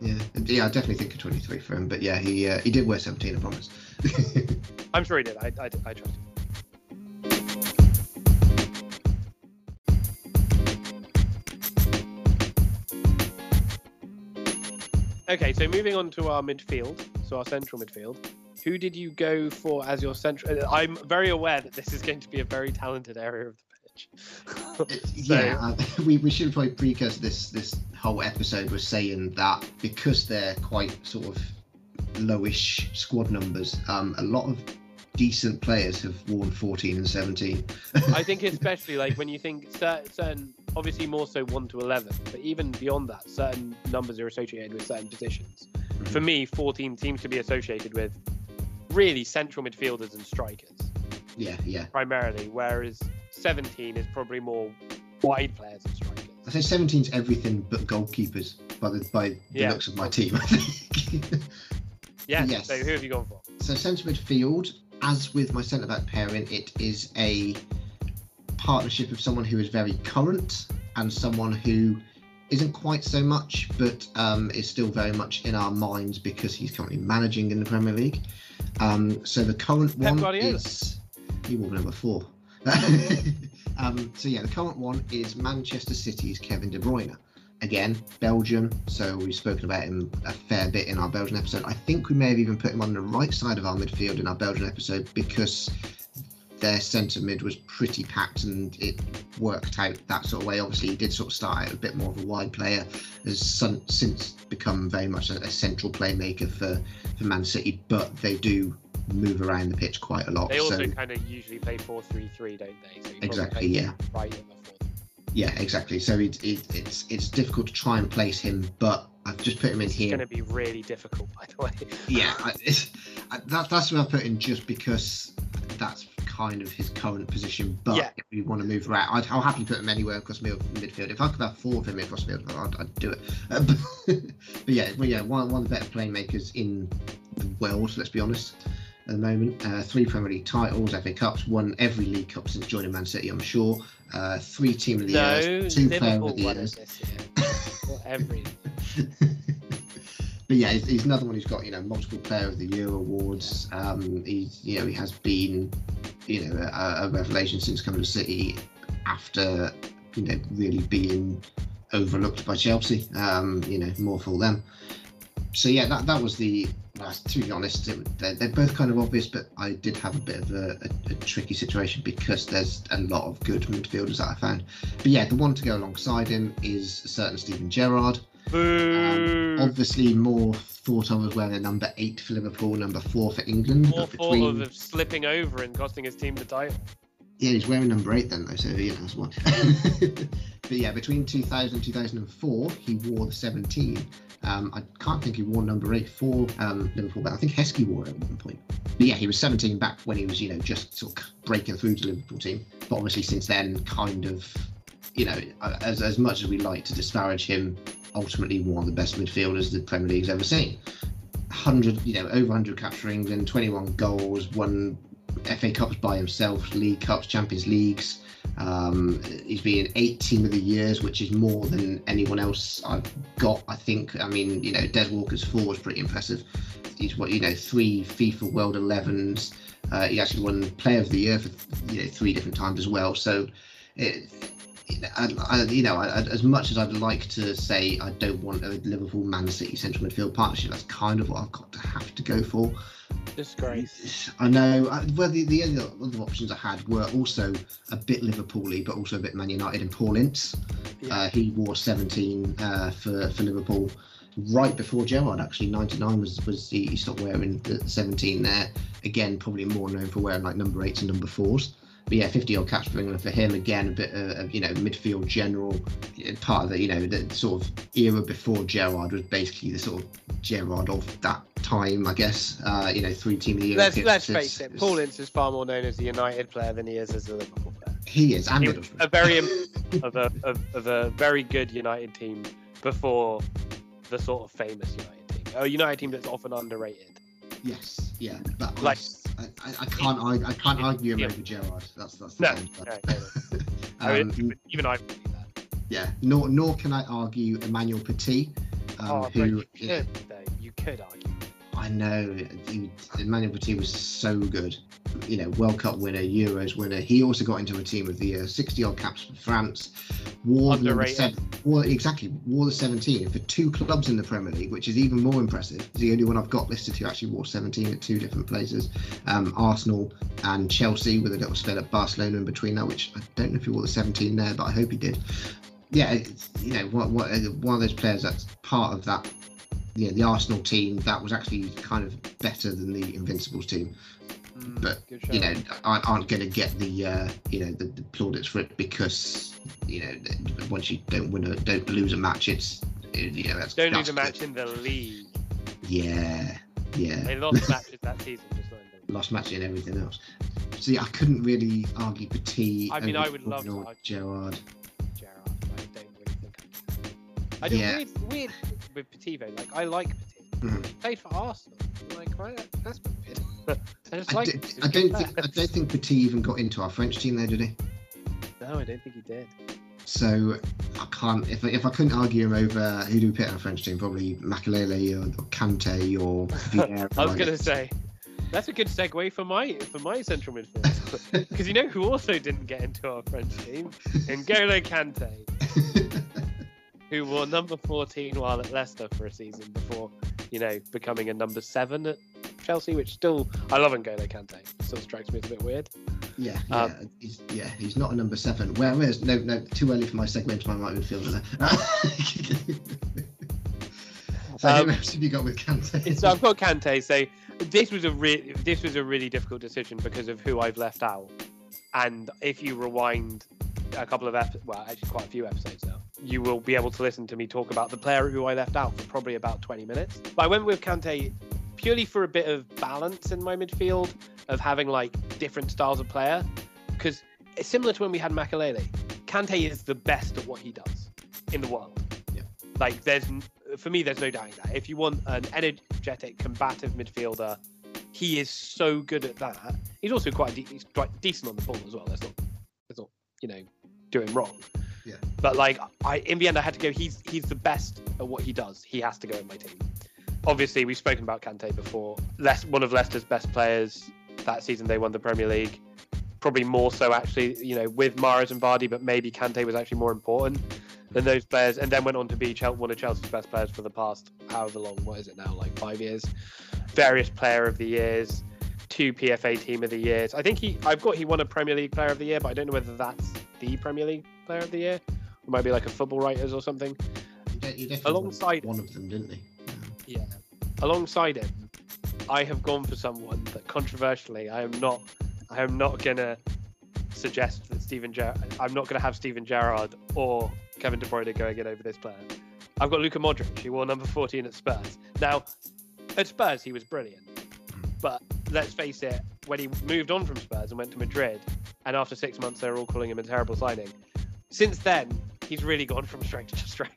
Yeah, yeah. I definitely think a 23 for him. But yeah, he uh, he did wear 17. I promise. I'm sure he did. I, I, I trust him. Okay, so moving on to our midfield, so our central midfield. Who did you go for as your central? I'm very aware that this is going to be a very talented area of the pitch. yeah, uh, we, we should probably precursor this this whole episode with saying that because they're quite sort of lowish squad numbers, um, a lot of decent players have worn 14 and 17. I think especially like when you think certain, obviously more so one to eleven, but even beyond that, certain numbers are associated with certain positions. For me, fourteen seems to be associated with really central midfielders and strikers Yeah, yeah. primarily, whereas seventeen is probably more wide players and strikers. I say 17's everything but goalkeepers by the by the Yeah. looks of my team. I think. Yeah. Yes. So who have you gone for? So centre midfield, as with my centre back pairing, it is a partnership of someone who is very current and someone who isn't quite so much, but um, is still very much in our minds because he's currently managing in the Premier League. Um, so the current Pep one Guardiola. is he wore number four. um, so yeah, the current one is Manchester City's Kevin De Bruyne. Again, Belgium. So we've spoken about him a fair bit in our Belgian episode. I think we may have even put him on the right side of our midfield in our Belgian episode because their centre mid was pretty packed and it worked out that sort of way. Obviously, he did sort of start out a bit more of a wide player, has since become very much a, a central playmaker for, for Man City, but they do move around the pitch quite a lot. They also so kind of usually play four-three-three, don't they? So Exactly, yeah. Right in the fourth. yeah, exactly. So it, it, it's it's difficult to try and place him, but I've just put him in It's here. It's going to be really difficult, by the way. Yeah, I, it's, I, that, that's what I put in just because that's kind of his current position. But Yeah. if we want to move around, I'd, I'll happily put him anywhere across midfield. If I could have four of him across midfield, I'd, I'd do it. Uh, but, but yeah, well, yeah, one, one of the better playmakers in the world, let's be honest, at the moment. Uh, three Premier League titles, FA Cups, won every League Cup since joining Man City, I'm sure. Uh, three Team of the No, Years, two Player of the Years. this year. Not every. but yeah, he's, he's another one who's got you know multiple Player of the Year awards. Um, he's you know he has been you know a, a revelation since coming to City. after you know really being overlooked by Chelsea. Um, you know, more for them. So yeah, that that was the. Well, to be honest, it, they're, they're both kind of obvious, but I did have a bit of a, a, a, tricky situation because there's a lot of good midfielders that I found. But yeah, the one to go alongside him is a certain Steven Gerrard. Um, obviously, more thought of as wearing a number eight for Liverpool, number four for England. More between... of slipping over and costing his team the title. Yeah, he's wearing number eight then, though, so yeah, that's one. but yeah, between 2000 and 2004, he wore the 17. Um, I can't think he wore number eight for um, Liverpool, but I think Heskey wore it at one point. But yeah, he was 17 back when he was, you know, just sort of breaking through to the Liverpool team. But obviously, since then, kind of, you know, as, as much as we like to disparage him, ultimately one of the best midfielders the Premier League's ever seen. 100, you know, over 100 caps for England, 21 goals, won FA Cups by himself, League Cups, Champions Leagues. Um, he's been eight team of the years, which is more than anyone else I've got. I think. I mean, you know, Des Walker's four was pretty impressive. He's what you know, three FIFA World 11s. Uh, he actually won Player of the Year for you know three different times as well. So, it, I, I, you know, I, as much as I'd like to say I don't want a Liverpool Man City central midfield partnership, that's kind of what I've got to have to go for. Disgrace. I know. Well, the, the other options I had were also a bit Liverpool-y, but also a bit Man United and Paul Ince. Yeah. Uh, he wore 17 uh, for, for Liverpool right before Gerrard, actually. 99 was, was he, he stopped wearing the 17 there. Again, probably more known for wearing like number eights and number fours but yeah, 50 odd caps for England for him. Again, a bit of, you know, midfield general. Part of the, you know, the sort of era before Gerrard was basically the sort of Gerrard of that time, I guess. Uh, you know, three team of the year. Let's, let's face it, Paul Ince is far more known as a United player than he is as a Liverpool player. He is, and he a very of a of, of, a very good United team before the sort of famous United team, a United team that's often underrated. Yes, yeah, but like I, I, can't I, I can't argue him over Gerrard. That's that's the no, no, no, um, even I. Yeah, nor nor can I argue Emmanuel Petit, um, oh, who you could, though. you could argue. I know Emmanuel Petit was so good. You know, World Cup winner, Euros winner. He also got into a team of the year, 60 odd caps for France. Wore the seven, wore, exactly wore the 17 for two clubs in the Premier League, which is even more impressive. It's the only one I've got listed who actually wore 17 at two different places. Um, Arsenal and Chelsea with a little spell at Barcelona in between that, which I don't know if he wore the 17 there, but I hope he did. Yeah, you know, what, what, one of those players that's part of that yeah, the Arsenal team that was actually kind of better than the Invincibles team. Mm, but you know, aren't, aren't going to get the uh, you know the, the, plaudits for it because you know once you don't win a don't lose a match, it's you know that's don't lose a match in the league. Yeah, yeah. They lost matches that season, lost matches and everything else. See, I couldn't really argue Petit. I mean, I would love to Gerrard. Gerrard, I don't really think I. I do yeah. weird, weird with Petivo. Like I like Petit. Mm. He played for Arsenal. I'm like, right, that's weird. I just like. I, do, not think I don't think Petit even got into our French team there, did he? No, I don't think he did. So I can't. If if I couldn't argue him over who do we pick on a French team, probably Makelele or, or Kante or Vieira. I was going to say. That's a good segue for my for my central midfield because you know who also didn't get into our French team, N'Golo Kante who wore number 14 while at Leicester for a season before, you know, becoming a number seven at Chelsea, which still, I love N'Golo Kante. Still strikes me as a bit weird. Yeah, yeah, um, he's, yeah, he's not a number seven. Whereas, no, no, too early for my segment to my right midfielder there. so um, who else have you got with Kante? so I've got Kante. So this was a re- this was a really difficult decision because of who I've left out. And if you rewind a couple of episodes, well, actually quite a few episodes now, you will be able to listen to me talk about the player who I left out for probably about 20 minutes. But I went with Kante purely for a bit of balance in my midfield, of having like different styles of player. Because it's similar to when we had Makelele. Kante is the best at what he does in the world. Yeah. Like there's, for me, there's no doubting that. If you want an energetic, combative midfielder, he is so good at that. He's also quite, de- he's quite decent on the ball as well. That's not, that's not, you know, doing wrong. Yeah. But like I in the end I had to go he's he's the best at what he does. He has to go in my team. Obviously we've spoken about Kante before. Less one of Leicester's best players that season they won the Premier League. probably more so actually, you know, with Mahrez and Vardy, but maybe Kante was actually more important than those players. And then went on to be one of Chelsea's best players for the past however long. What is it now? Like five years. Various Player of the Years, two PFA Team of the Years. I think he, I've got he won a Premier League Player of the Year, but I don't know whether that's the Premier League Player of the Year. It might be like a Football Writers or something. Alongside one of them, didn't he? Yeah. Alongside him, I have gone for someone that controversially I am not I am not gonna suggest that Steven Ger- I'm not gonna have Steven Gerrard or Kevin De Bruyne going in over this player. I've got Luka Modric, He wore number 14 at Spurs. Now, at Spurs he was brilliant, but let's face it, when he moved on from Spurs and went to Madrid, and after six months they were all calling him a terrible signing. Since then, he's really gone from strength to strength.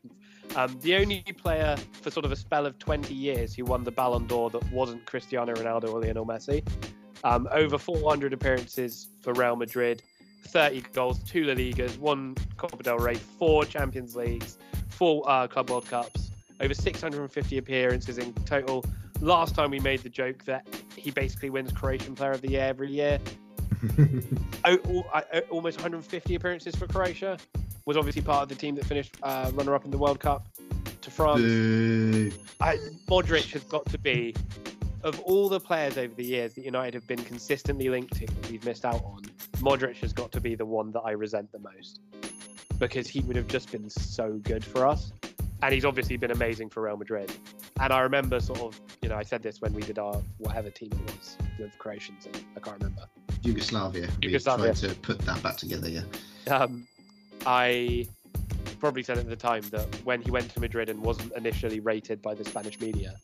Um, the only player for sort of a spell of 20 years who won the Ballon d'Or that wasn't Cristiano Ronaldo or Lionel Messi. Um, over 400 appearances for Real Madrid, 30 goals, two La Ligas, one Copa del Rey, four Champions Leagues, four uh, Club World Cups, over 650 appearances in total. Last time we made the joke that he basically wins Croatian Player of the Year every year. almost 150 appearances for Croatia was obviously part of the team that finished uh, runner-up in the World Cup to France. I, Modric has got to be, of all the players over the years that United have been consistently linked to that we've missed out on, Modric has got to be the one that I resent the most because he would have just been so good for us. And he's obviously been amazing for Real Madrid. And I remember sort of, you know, I said this when we did our whatever team it was with Croatians. I can't remember. Yugoslavia. Yugoslavia. We tried to put that back together, yeah. Um, I probably said at the time that when he went to Madrid and wasn't initially rated by the Spanish media,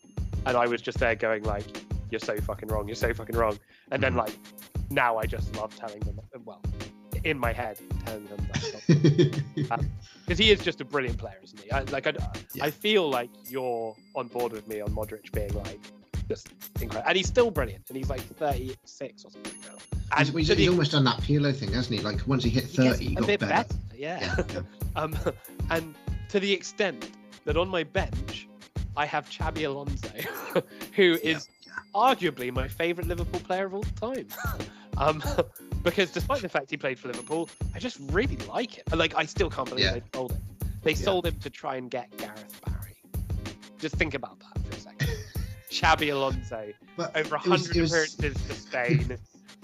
and I was just there going like, "You're so fucking wrong. You're so fucking wrong," and then mm-hmm. like, now I just love telling them. Well, in my head, because um, he is just a brilliant player, isn't he? I, like I, yeah. I feel like you're on board with me on Modric being like just incredible, and he's still brilliant, and he's like 36 or something now. And he's, he's, he's almost done that Pirlo thing, hasn't he? Like once he hit 30, he, he got better. better. Yeah. yeah, yeah. um, and to the extent that on my bench, I have Xabi Alonso, who is arguably my favourite Liverpool player of all time. um, because despite the fact he played for Liverpool, I just really like it. Like I still can't believe they sold him. They sold him to try and get Gareth Barry. Just think about that for a second. Xabi Alonso, but over 100 was, was... appearances for Spain,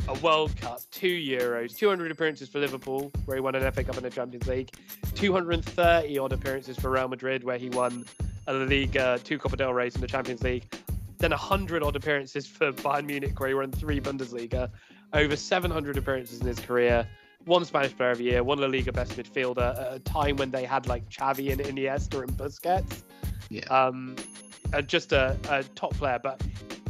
a World Cup, two Euros, 200 appearances for Liverpool, where he won an FA Cup and a Champions League, 230 odd appearances for Real Madrid, where he won a Liga, two Copa del Rey, and the Champions League. Then 100 odd appearances for Bayern Munich, where he won three Bundesliga, over 700 appearances in his career, one Spanish Player of the Year, one La Liga Best Midfielder at a time when they had like Xavi and Iniesta and Busquets. Yeah. Um, uh, just a, a, top player, but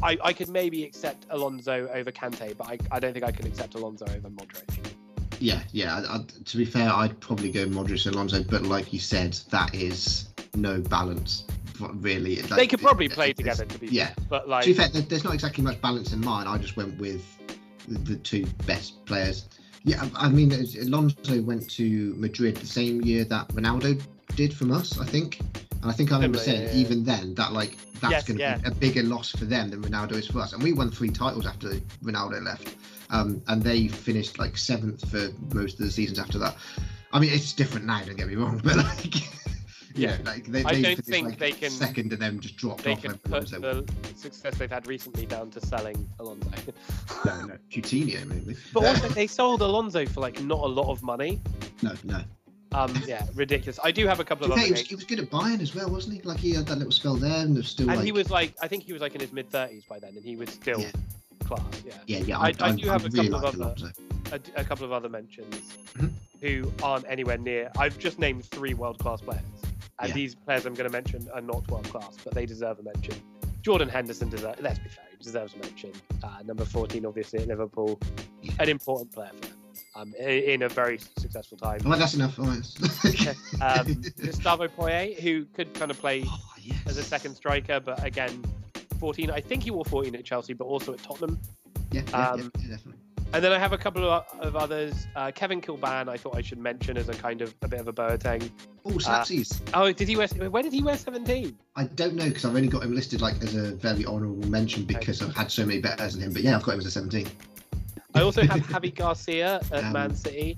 I, I could maybe accept Alonso over Kante, but I, I don't think I can accept Alonso over Modric. Yeah, yeah. I, I, to be fair, I'd probably go Modric and Alonso, but like you said, that is no balance. Really, like, they could probably play it, together. To be yeah, fair. but like to be fair, there's not exactly much balance in mine. I just went with the, two best players. Yeah, I mean, Alonso went to Madrid the same year that Ronaldo did from us, I think. And I think I remember saying yeah, even then that like that's yes, going to yeah. be a bigger loss for them than Ronaldo is for us. And we won three titles after Ronaldo left, um, and they finished like seventh for most of the seasons after that. I mean, it's different now. Don't get me wrong, but like. yeah, like they, I don't think like they can second and then just drop they off. Can put the success they've had recently down to selling Alonso. no, no, Coutinho maybe. But also, they sold Alonso for like not a lot of money. No, no. Um, yeah, ridiculous. I do have a couple of. Other he, was, he was good at Bayern as well, wasn't he? Like he had that little spell there, and was still. And like... he was like, I think he was like in his mid thirties by then, and he was still yeah. class. Yeah, yeah, yeah. I, I, I do I, have a really couple of other, a, a, couple of other mentions mm-hmm. who aren't anywhere near. I've just named three world class players, and yeah. these players I'm going to mention are not world class, but they deserve a mention. Jordan Henderson deserves. Let's be fair, he deserves a mention. Uh, number 14, obviously at Liverpool, an important player for them um, in a very successful time. Oh, that's enough. Um, Gustavo Poyet, who could kind of play oh, yes. as a second striker, but again, 14. I think he wore 14 at Chelsea, but also at Tottenham. Yeah, yeah, um, yeah, definitely. And then I have a couple of, of, others. Uh, Kevin Kilbane, I thought I should mention as a kind of a bit of a Boateng. Oh, Slapsies. Uh, oh, did he wear? Where did he wear 17? I don't know because I've only got him listed like as a very honourable mention because I've had so many better than him. But yeah, I've got him as a 17. I also have Javi Garcia at Um, Man City,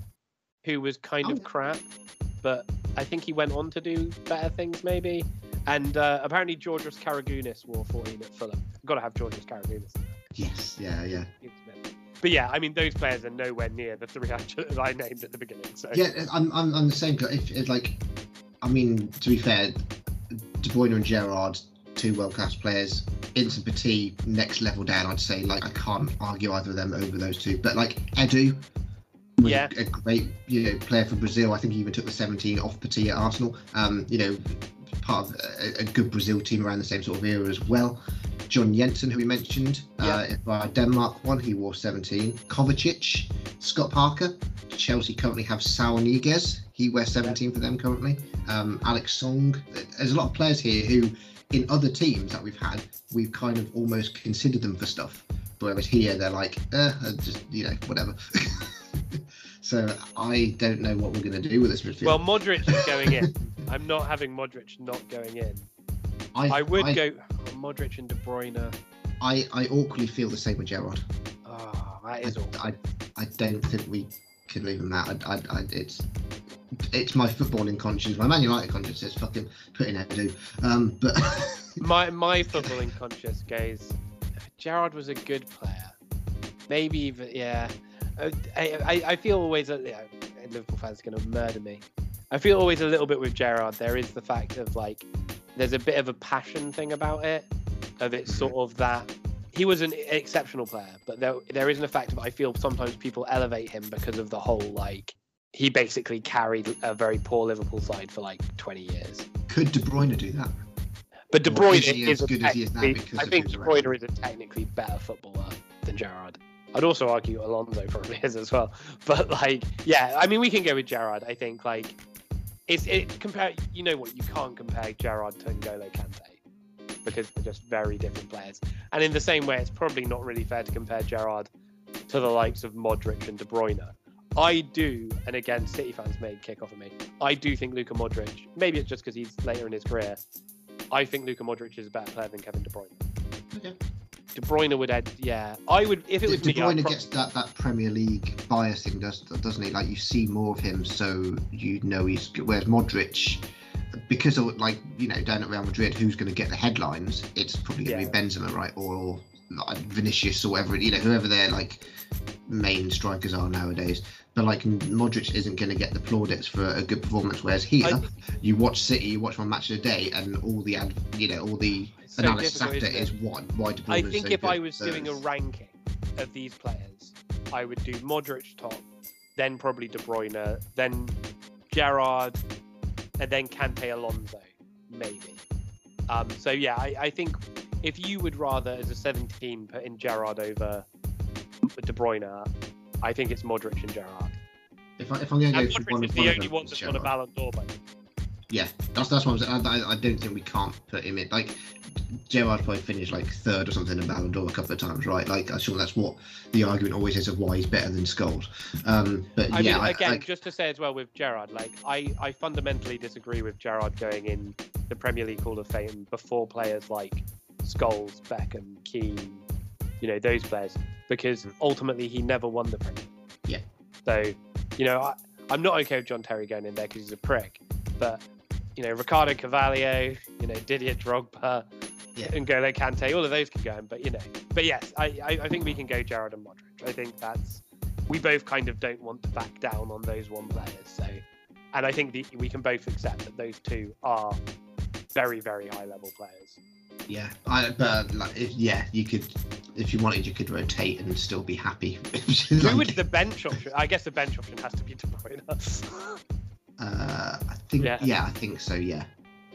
who was kind of oh. crap, but I think he went on to do better things maybe. And uh, apparently Georgios Karagounis wore 14 at Fulham. Got to have Georgios Karagounis. Yes, yeah, yeah. But yeah, I mean those players are nowhere near the three I, that I named at the beginning. So Yeah, I'm, I'm, I'm the same. If, if like, I mean, to be fair, De Bruyne and Gerrard, two world class players. Vincent Petit, next level down. I'd say. Like, I can't argue either of them over those two. But like Edu, was Yeah. a great you know player for Brazil. I think he even took the 17 off Petit at Arsenal. Um, you know, part of a, a good Brazil team around the same sort of era as well. John Jensen, who we mentioned, uh, by Denmark one, he wore 17. Kovacic, Scott Parker, Chelsea currently have Saul Niguez. He wears 17 for them currently. Um, Alex Song. There's a lot of players here who, in other teams that we've had, we've kind of almost considered them for stuff. Whereas here, they're like, eh, uh, just you know, whatever. so I don't know what we're going to do with this midfield. well, Modric is going in. I'm not having Modric not going in. I would I, go Modric and De Bruyne. I, I awkwardly feel the same with Gerrard. Oh, that is awful. I, I don't think we could leave him out. I, I, I, it's it's my footballing conscience. My Man United conscience says fucking put in Edu. Um, but my my footballing conscience goes. Gerrard was a good player. Maybe even yeah. I, I, I feel always that yeah, Liverpool fans are going to murder me. I feel always a little bit with Gerrard. There is the fact of like there's a bit of a passion thing about it. Of it sort of that he was an exceptional player, but there there isn't a fact of I feel sometimes people elevate him because of the whole like he basically carried a very poor Liverpool side for like 20 years. could De Bruyne do that? But De Bruyne is is, as good as he is now because I think De? Bruyne is a technically better footballer than Gerrard. I'd also argue Alonso probably is as well. But like, yeah, I mean, we can go with Gerrard. I think like it's it compare. You know what? You can't compare Gerrard to N'Golo Kante because they're just very different players. And in the same way, it's probably not really fair to compare Gerrard to the likes of Modric and De Bruyne. I do, and again, City fans may kick off at me. I do think Luka Modric. Maybe it's just because he's later in his career. I think Luka Modric is a better player than Kevin De Bruyne. Okay. De Bruyne would add, yeah. I would if it was De. I'd Bruyne prob- gets that, that Premier League biasing, does, doesn't he? Like you see more of him, so you know he's good. Whereas Modric, because of like you know down at Real Madrid, who's going to get the headlines? It's probably going to Yeah. be Benzema, right, or like, Vinicius or whatever. You know, whoever their like main strikers are nowadays. But like Modric isn't going to get the plaudits for a good performance. Whereas here, I- you watch City, you watch one match of the day, and all the ad, you know, all the so analysis after isn't one. Why De I think so if I was doing a ranking of these players, I would do Modric top, then probably De Bruyne, then Gerrard, and then Kante Alonso, maybe. Um, so yeah, I, I think if you would rather, as a 17, put in Gerrard over De Bruyne, I think it's Modric and Gerrard. If, I, if I'm going to go for Modric one of the only them, one it's that's won a. Ballon d'Or by Yeah, that's that's what I'm saying. I, I, I don't think we can't put him in. Like Gerrard probably finished like third or something in Ballon d'Or a couple of times, right? Like I'm sure that's what the argument always is of why he's better than Scholes. Um, but I yeah, mean, I, again, like, just to say as well with Gerrard, like I, I fundamentally disagree with Gerrard going in the Premier League Hall of Fame before players like Scholes, Beckham, Keane, you know those players, because ultimately he never won the Premier. League. Yeah. So, you know, I, I'm not okay with John Terry going in there because he's a prick, but you know, Ricardo Carvalho, you know, Didier Drogba, Yeah. N'Golo Kante, all of those can go in. But you know, but yes, I, I, I think we can go Gerrard and Modric. I think that's we both kind of don't want to back down on those one players. So, and I think the, we can both accept that those two are very, very high level players. Yeah, I, but like, if, yeah, you could, if you wanted, you could rotate and still be happy. Who would the bench option? I guess the bench option has to be De Bruyne. uh, I think, Yeah. yeah. I think so. Yeah,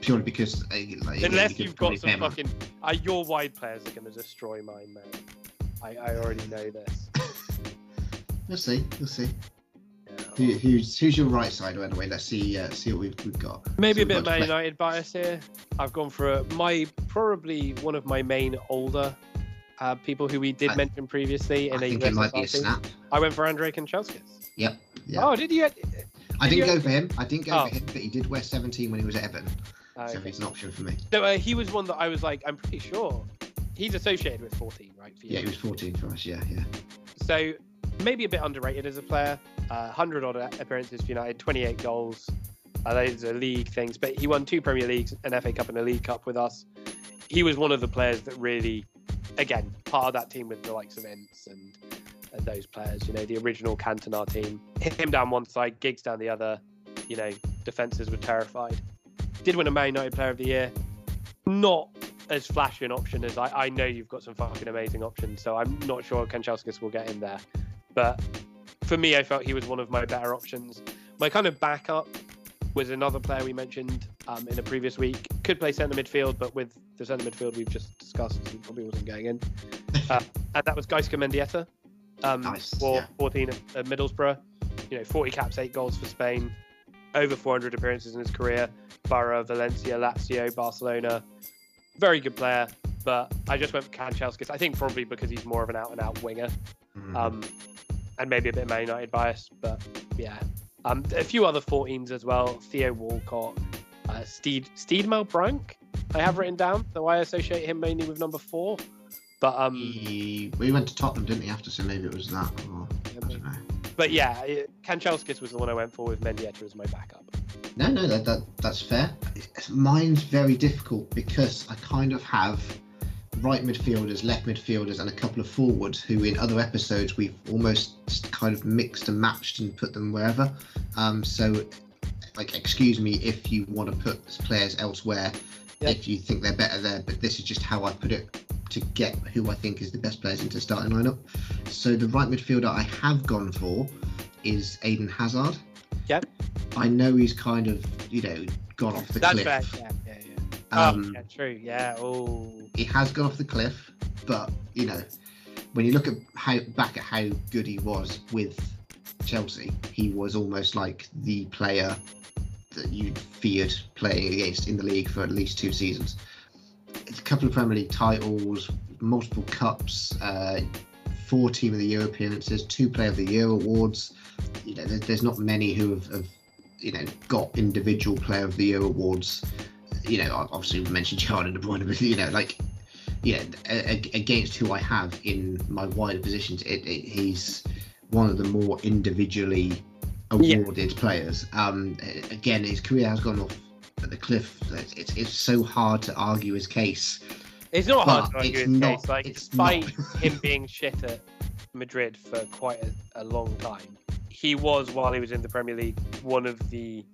purely because uh, like, Unless you you've got some fucking. Uh, your wide players are going to destroy mine, man. I, I already know this. We'll see. We'll see. Who, who's who's your right side? By the way, let's see. Uh, see what we've, we've got. Maybe So a bit we've of got Man United bias here. I've gone for a, my probably one of my main older uh, people who we did I- mention previously in a think it might be a snap. I went for Andrei Kanchelskis. Yep. Yeah. Oh, did you? I Did didn't you- go for him. I didn't go Oh. for him, but he did wear 17 when he was at Everton, Oh, so okay. he's an option for me. No, uh, he was one that I was like, I'm pretty sure he's associated with 14, right? Yeah, he was 14 for us. Yeah, yeah. So maybe a bit underrated as a player. Uh, 100 odd appearances for United, 28 goals. Uh, those are league things, but he won two Premier Leagues, an FA Cup, and a League Cup with us. He was one of the players that really, again, part of that team with the likes of Ince and, and those players. You know, the original Cantona team. Him down one side, Giggs down the other. You know, defenses were terrified. Did win a Man United Player of the Year. Not as flashy an option as I, I know you've got some fucking amazing options, so I'm not sure Kanchelskis will get in there. But for me, I felt he was one of my better options. My kind of backup was another player we mentioned um, in a previous week. Could play centre midfield, but with the centre midfield we've just discussed, he probably wasn't going in. Uh, and that was Gaizka Mendieta um, Nice, for yeah. 14 at, at Middlesbrough. You know, 40 caps, eight goals for Spain, over 400 appearances in his career. Borough, Valencia, Lazio, Barcelona. Very good player, but I just went for Kanchelskis. I think probably because he's more of an out and out winger Mhm. um, and maybe a bit of Man United bias, but yeah. Um, a few other 14s as well. Theo Walcott, uh, Steed Steedmel Brank. I have written down, though I associate him mainly with number four. But um, he, we went to Tottenham, didn't he? After, so maybe it was that. Or, I don't know. but yeah, it- Kanchelskis was the one I went for with Mendieta as my backup. No, no, that, that that's fair. Mine's very difficult because I kind of have right midfielders, left midfielders, and a couple of forwards who, in other episodes, we've almost kind of mixed and matched and put them wherever. Um, so, like, excuse me if you want to put players elsewhere, Yeah. if you think they're better there, but this is just how I put it to get who I think is the best players into starting lineup. So, the right midfielder I have gone for is Eden Hazard. Yep. I know he's kind of, you know, gone off the That's cliff. fair. Yeah, yeah, yeah. Um, oh, yeah, true. Yeah. Oh, He has gone off the cliff, but you know, when you look at how back at how good he was with Chelsea, he was almost like the player that you feared playing against in the league for at least two seasons. A couple of Premier League titles, multiple cups, uh, four Team of the Year appearances, two Player of the Year awards. You know, there, there's not many who have, have, you know, got individual Player of the Year awards. You know, obviously we mentioned Gerrard and De Bruyne, but you know, like, yeah, a- a- against who I have in my wider positions, it, it, he's one of the more individually Yeah. awarded players. Um, again, his career has gone off the cliff. It's, it's, it's so hard to argue his case. it's not hard to argue it's his not- case. Like, it's despite him being shit at Madrid for quite a, a long time, he was, while he was in the Premier League, one of the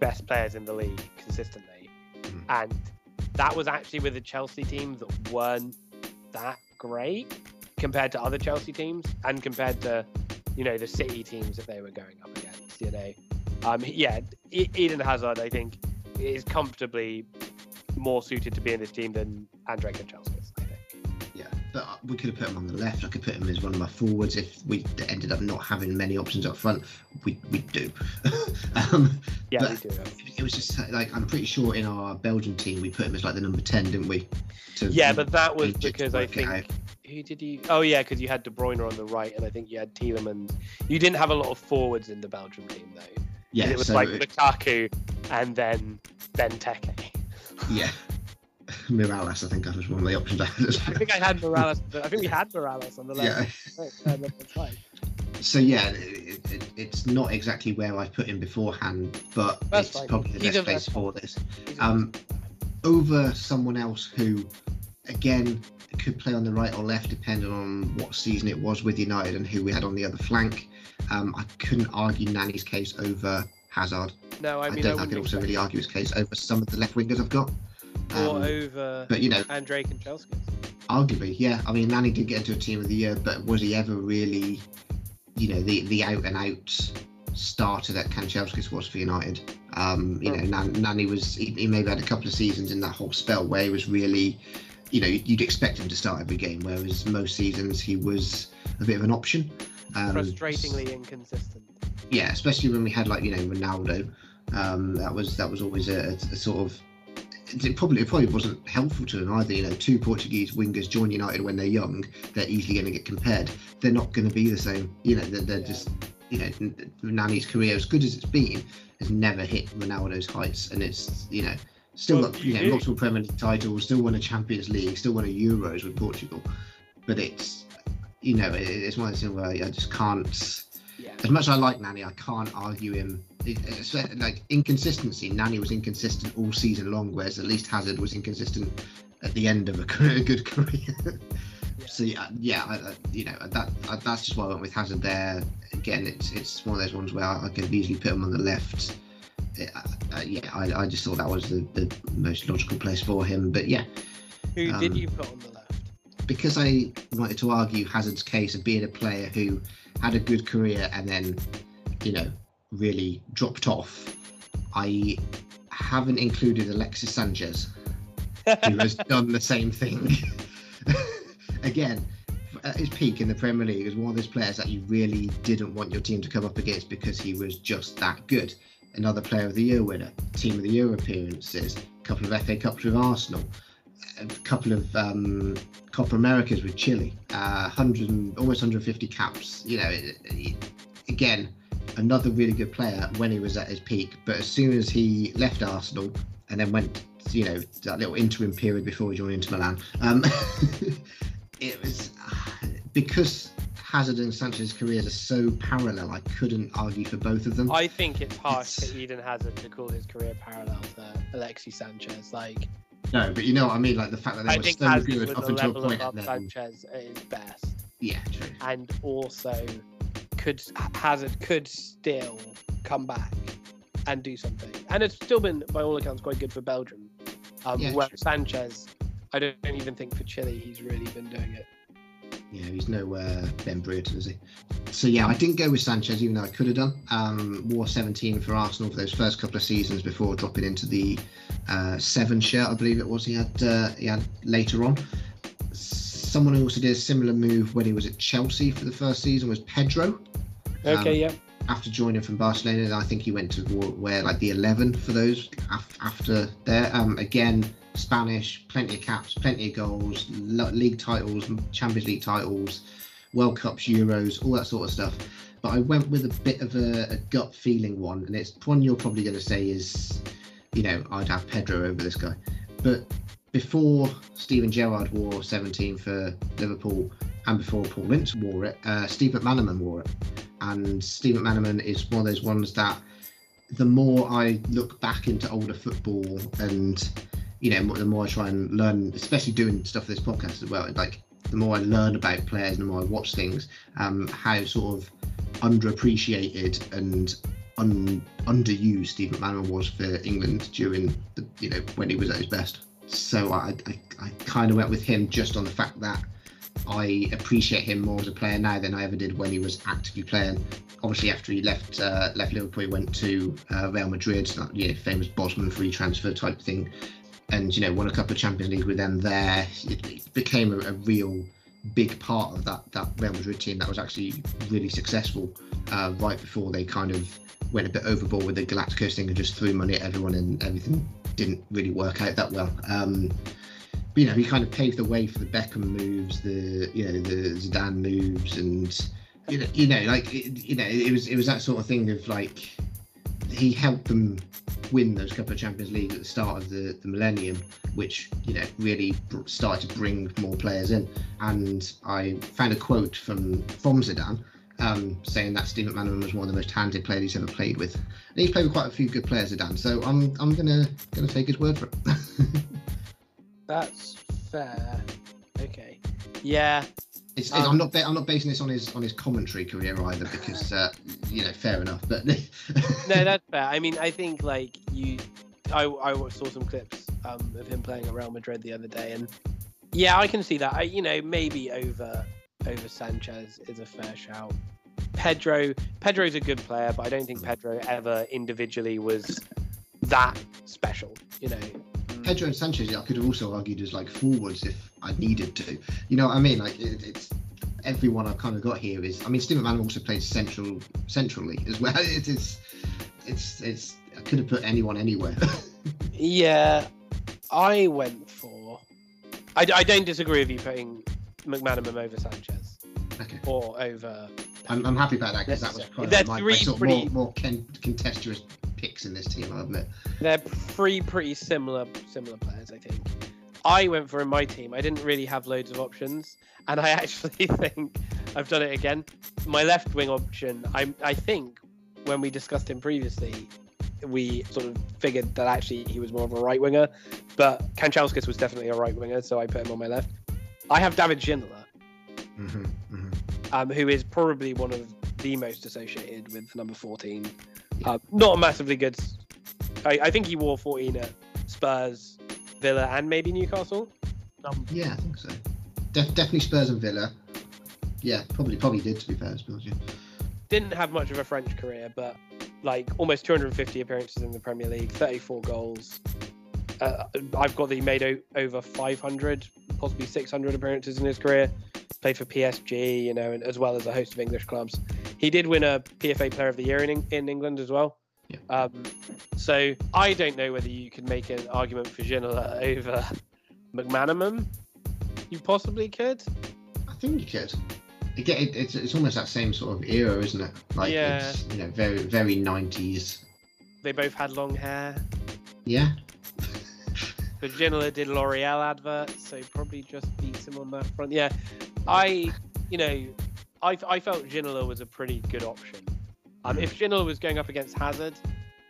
best players in the league consistently. And that was actually with a Chelsea team that weren't that great compared to other Chelsea teams and compared to, you know, the City teams that they were going up against. You know, um, yeah, Eden Hazard, I think, is comfortably more suited to be in this team than Andrei Kanchelskis. I think. Yeah, but we could have put him on the left. I could put him as one of my forwards if we ended up not having many options up front. We we do. um, Yeah, we do. it was just like I'm pretty sure in our Belgian team we put him as like the number ten, didn't we? To, Yeah, but that was because I think who did you? Oh yeah, because you had De Bruyne on the right, and I think you had Tielemans. You didn't have a lot of forwards in the Belgium team though. yeah, it was so like it- Lukaku and then Benteke. yeah. Mirallas, I think that was one of the options I had. I think I had Mirallas. I think we had Mirallas on the Yeah. left. right, side. So yeah, it, it, it's not exactly where I put him beforehand, but That's it's fine. probably the He's best place for this. Um, over someone else who, again, could play on the right or left depending on what season it was with United and who we had on the other flank. Um, I couldn't argue Nani's case over Hazard. no, I I, mean don't I think I could also really argue his case over some of the left wingers I've got. Or Um, over but you know, Andrei Kanchelskis. arguably, yeah. I mean, Nani did get into a team of the year, but was he ever really, you know, the the out and out starter that Kanchelskis was for United? Um, you know, Nan, Nani was he, he maybe had a couple of seasons in that whole spell where he was really, you know, you'd expect him to start every game, whereas most seasons he was a bit of an option. Um, Frustratingly inconsistent. yeah, especially when we had like you know Ronaldo. Um, that was that was always a, a sort of it probably it probably wasn't helpful to them either. You know, two Portuguese wingers join United when they're young, they're easily going to get compared. They're not going to be the same. You know, they're, they're Yeah. just you know Nani's career, as good as it's been, has never hit Ronaldo's heights, and it's you know still Well, got you know multiple Premier League titles, still won a Champions League, still won a Euros with Portugal, but it's you know, it, it's one things where I just can't. Yeah. As much as I like Nani, I can't argue him. It's like inconsistency. Nani was inconsistent all season long, whereas at least Hazard was inconsistent at the end of a, career, a good career. Yeah. so yeah, yeah, I, I- you know that I, that's just why I went with Hazard there. Again, it's it's one of those ones where I, could easily put him on the left. Uh, uh, yeah, I, I just thought that was the, the most logical place for him. But yeah, Who did Um, you put on the left? because I wanted to argue Hazard's case of being a player who had a good career and then, you know, really dropped off, I haven't included Alexis Sanchez, who has done the same thing. Again, at his peak in the Premier League, was one of those players that you really didn't want your team to come up against because he was just that good. Another Player of the Year winner, Team of the Year appearances, a couple of FA Cups with Arsenal, a couple of um, Copa Americas with Chile, uh, 100, and- almost 150 caps. You know, it, it- again, another really good player when he was at his peak. But as soon as he left Arsenal and then went, you know, that little interim period before he joined Inter Milan, um, it was because Hazard and Sanchez's careers are so parallel. I couldn't argue for both of them. I think it's harsh It's- to Eden Hazard to call his career parallel to Alexis Sanchez. Like, no, but you know what I mean. Like the fact that they I were think so Hazard good up until a point, and then Sanchez at his best, yeah, true. and also could Hazard could still come back and do something, and it's still been, by all accounts, quite good for Belgium. Um, Yeah, where true. Sanchez, I don't even think for Chile he's really been doing it. Yeah, he's no uh, Ben Brereton, is he? So yeah, I didn't go with Sanchez, even though I could have done. Um, wore 17 for Arsenal for those first couple of seasons before dropping into the uh, seven shirt, I believe it was. He had uh, he had later on. Someone who also did a similar move when he was at Chelsea for the first season was Pedro. Okay, Um, yeah. After joining from Barcelona, I think he went to wear like the 11 for those af- after there. Um, again, Spanish, plenty of caps, plenty of goals, league titles, Champions League titles, World Cups, Euros, all that sort of stuff. But I went with a bit of a, a gut feeling one, and it's one you're probably going to say is, you know, I'd have Pedro over this guy. But before Steven Gerrard wore 17 for Liverpool and before Paul Ince wore it, uh, Steve McManaman wore it. And Steve McManaman is one of those ones that the more I look back into older football and, you know, the more I try and learn, especially doing stuff for this podcast as well, like the more I learn about players and the more I watch things, um, how sort of underappreciated and un, underused Steve McManaman was for England during the, you know, when he was at his best. So I, I, I kind of went with him just on the fact that I appreciate him more as a player now than I ever did when he was actively playing. Obviously, after he left uh, left Liverpool, he went to uh, Real Madrid, that you know, famous Bosman free transfer type thing, and you know won a couple of Champions League with them there. It, became a, a real big part of that that Real Madrid team that was actually really successful uh, right before they kind of went a bit overboard with the Galacticos thing and just threw money at everyone and everything didn't really work out that well. Um, but, you know, he kind of paved the way for the Beckham moves, the you know the Zidane moves, and you know, you know, like it, you know, it was it was that sort of thing of like he helped them win those couple of Champions League at the start of the, the millennium, which you know really started to bring more players in. And I found a quote from from Zidane um, saying that Steve McManaman was one of the most talented players he's ever played with. And he's played with quite a few good players, Zidane. So I'm I'm gonna gonna take his word for it. That's fair. Okay. Yeah. It's, Um, I'm not I'm not basing this on his on his commentary career either because uh, you know fair enough but No, that's fair. I mean, I think like you, I I saw some clips um, of him playing at Real Madrid the other day, and yeah, I can see that. I you know maybe over over Sanchez is a fair shout. Pedro Pedro's a good player, but I don't think Pedro ever individually was that special. You know. Pedro and Sanchez I could have also argued as like forwards if I needed to. You know what I mean? Like it, it's everyone I've kind of got here is I mean Steve McManaman also played central centrally as well. It is it's it's I could have put anyone anywhere. Yeah, I went for. I, I don't disagree with you putting McManaman over Sanchez. Okay. Or over. I'm, I'm happy about that because that was probably That's my, my three sort of pretty- more, more con- in this team I admit They're three pretty similar similar players, I think. I went for in my team. I didn't really have loads of options, and I actually think I've done it again. My left wing option, I I think when we discussed him previously, we sort of figured that actually he was more of a right winger, but Kanchelskis was definitely a right winger, so I put him on my left. I have David Ginola, hmm hmm um, who is probably one of the most associated with number 14. Uh, not a massively good. I think he wore 14 at Spurs, Villa, and maybe Newcastle. Um, Yeah, I think so. Def- definitely Spurs and Villa. Yeah, probably probably did to be fair. To be honest, yeah. didn't have much of a French career, but like almost 250 appearances in the Premier League, 34 goals. Uh, I've got that he made o- over 500, possibly 600 appearances in his career. Played for PSG, you know, and as well as a host of English clubs. He did win a PFA Player of the Year in, in England as well. Yeah. Um, so I don't know whether you could make an argument for Ginola over McManaman. You possibly could. I think you could. Again, it, it's it's almost that same sort of era, isn't it? Like Yeah. it's you know very very nineties. They both had long hair. Yeah. But Ginola did L'Oreal adverts, so probably just beats him on that front. Yeah, I, you know, I, I felt Ginola was a pretty good option. Um, if Ginola was going up against Hazard,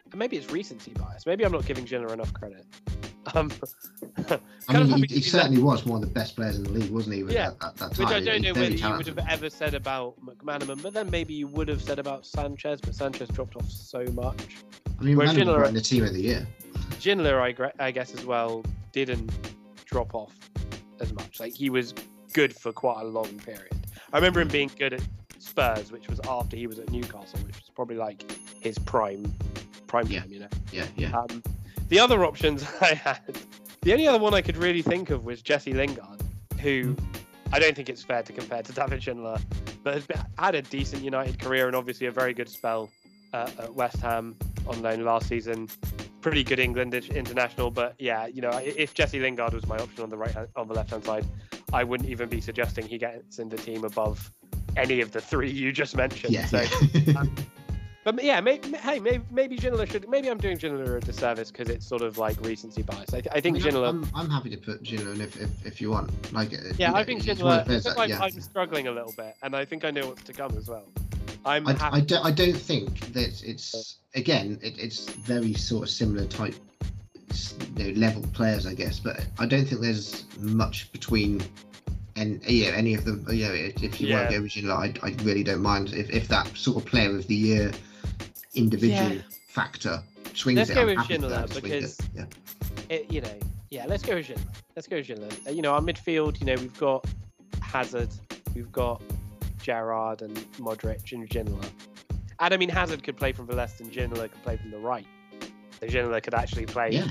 and maybe it's recency bias. Maybe I'm not giving Ginola enough credit. Um, I mean, he, he certainly was one of the best players in the league, wasn't he? Yeah, that, that, that which I don't know whether you would have ever said about McManaman, but then maybe you would have said about Sanchez, but Sanchez dropped off so much. I mean, whereas Ginola- in the team of the year. Ginola, I, I guess as well, didn't drop off as much. Like he was good for quite a long period. I remember him being good at Spurs, which was after he was at Newcastle, which was probably like his prime prime Yeah. time, you know. Yeah, yeah. Um, the other options I had, the only other one I could really think of was Jesse Lingard, who I don't think it's fair to compare to David Schindler, but has had a decent United career and obviously a very good spell uh, at West Ham on loan last season. Pretty good England international, but yeah, you know, if Jesse Lingard was my option on the right hand, on the left hand side, I wouldn't even be suggesting he gets in the team above any of the three you just mentioned. Yeah. so yeah. but yeah, maybe, hey, maybe maybe Ginola should. Maybe I'm doing Ginola a disservice because it's sort of like recency bias. I, th- I think I mean, Ginola. I'm, I'm happy to put Ginola in if, if, if you want. Like, uh, yeah, you I think he's one of Ginola. I'm, yeah. I'm struggling a little bit, and I think I know what's to come as well. I'm I, happy. I, don't, I don't think that it's again it, it's very sort of similar type you know, level players I guess but I don't think there's much between and yeah any of them you know if if you want to go with Ginola I, I really don't mind if, if that sort of player of the year individual Yeah. factor swings Let's it go I'm with happy for Ginola that it, because- yeah. it, you know, yeah, let's go with Ginola. Let's go with Ginola. Uh, You know, our midfield, you know, we've got Hazard, we've got Gerrard and Modric and Ginola. And I mean, Hazard could play from the left and Ginola could play from the right. So Ginola could actually play yeah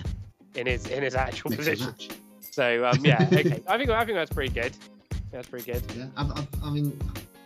in his in his actual mix and position. So um, yeah, okay. I think I think that's pretty good. That's pretty good. Yeah, I've, I've, I mean,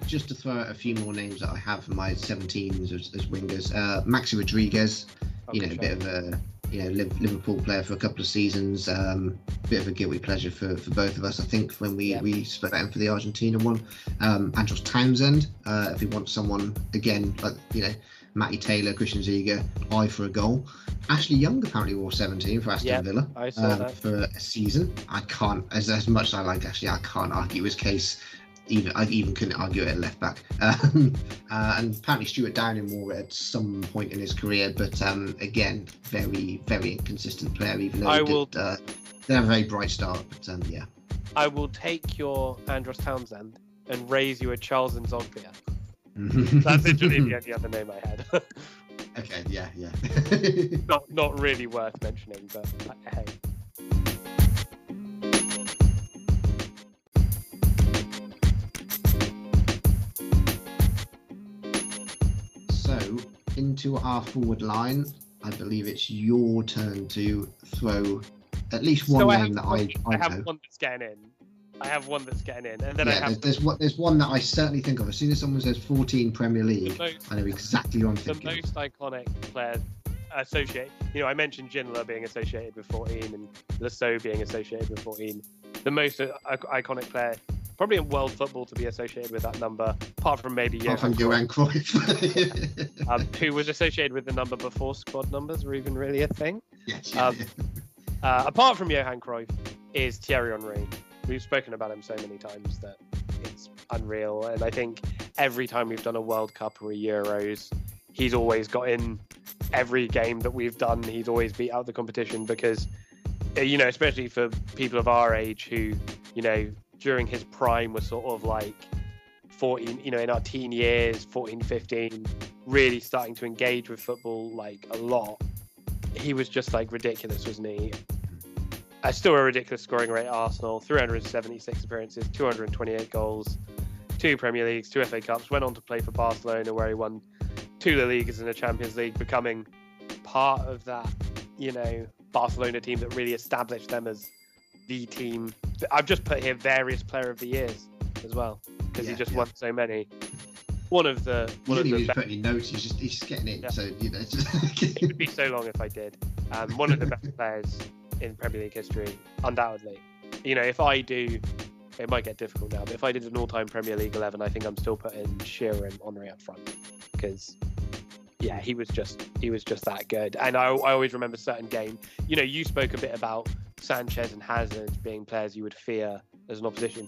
just to throw out a few more names that I have for my 17s as, as wingers. Uh, Maxi Rodriguez, you know, Okay, a bit of a you know Liverpool player for a couple of seasons. Um, bit of a guilty pleasure for, for both of us, I think, when we Yeah. we split out for the Argentina one. Um, Andros Townsend, uh, if we want someone again like you know Matty Taylor, Christian Ziege, eye for a goal. Ashley Young apparently wore 17 for Aston Yeah, Villa um, for a season. I can't, as as much as I like Ashley, I can't argue his case. Even I even couldn't argue it at left back. Um, uh, and apparently Stuart Downing wore it at some point in his career, but um, again, very very inconsistent player. Even though I he did, uh, they have a very bright start, but um, yeah. I will take your Andros Townsend and raise you a Charles Nzogbia. That's literally the only other name I had. okay, yeah, yeah. not not really worth mentioning, but uh, hey. so into our forward line, I believe it's your turn to throw at least one so I name have, that I, I, I have know. one that's getting in. I have one that's getting in, and then I yeah, have there's, there's one. There's one that I certainly think of. As soon as someone says 14 Premier League, most, I know exactly what I'm the thinking. most iconic player associated. You know, I mentioned Ginola being associated with 14 and Le Saux being associated with 14. The most uh, iconic player, probably in world football, to be associated with that number, apart from maybe Apart from Johan Cruyff. um, who was associated with the number before squad numbers were even really a thing. yes, um, Uh, apart from Johan Cruyff, is Thierry Henry. We've spoken about him so many times that it's unreal. And I think every time we've done a World Cup or a Euros, he's always got in every game that we've done. He's always beat out the competition because, uh, you know, especially for people of our age who, you know, during his prime was sort of like 14, you know, in our teen years, 14, 15, really starting to engage with football like a lot. He was just like ridiculous, wasn't he? Uh, still a ridiculous scoring rate Arsenal 376 appearances, 228 goals, two Premier Leagues, two FA Cups, went on to play for Barcelona where he won two La Ligas and a Champions League, becoming part of that, you know, Barcelona team that really established them as the team. I've just put here various player of the years as well because Yeah, he just yeah. won so many. One of the He one of didn't the best, put any notes. He's just he's just getting it. Yeah. So you know, just it would be so long if I did. Um, one of the best players in Premier League history, undoubtedly. You know, if I do, it might get difficult now, but if I did an all-time Premier League eleven, I think I'm still putting Shearer and Henry up front because, yeah, he was just he was just that good. And I, I always remember certain game. You know, you spoke a bit about Sanchez and Hazard being players you would fear as an opposition.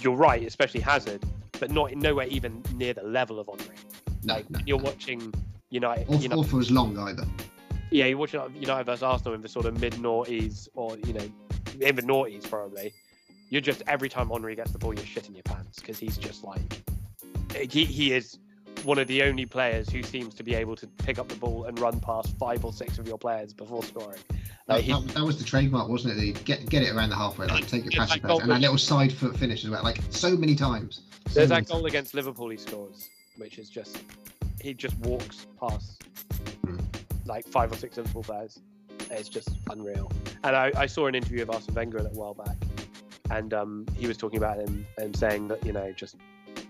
You're right, especially Hazard, but not nowhere even near the level of Henry. no, Like no. you're watching United, Or, United or for as long either. Yeah, you're watching United versus Arsenal in the sort of mid noughties or you know in the noughties probably. You're just every time Henry gets the ball, you're shitting your pants because he's just like he he is one of the only players who seems to be able to pick up the ball and run past five or six of your players before scoring. That, Like he, that, that was the trademark, wasn't it? The get get it around the halfway line, take it past your goal pass, and that little side foot finish as well. Like so many times. So there's many that goal against Liverpool he scores, which is just he just walks past Hmm. Like five or six Liverpool players. It's just unreal. And I, I saw an interview of Arsene Wenger a little while back, and um, he was talking about him and saying that you know just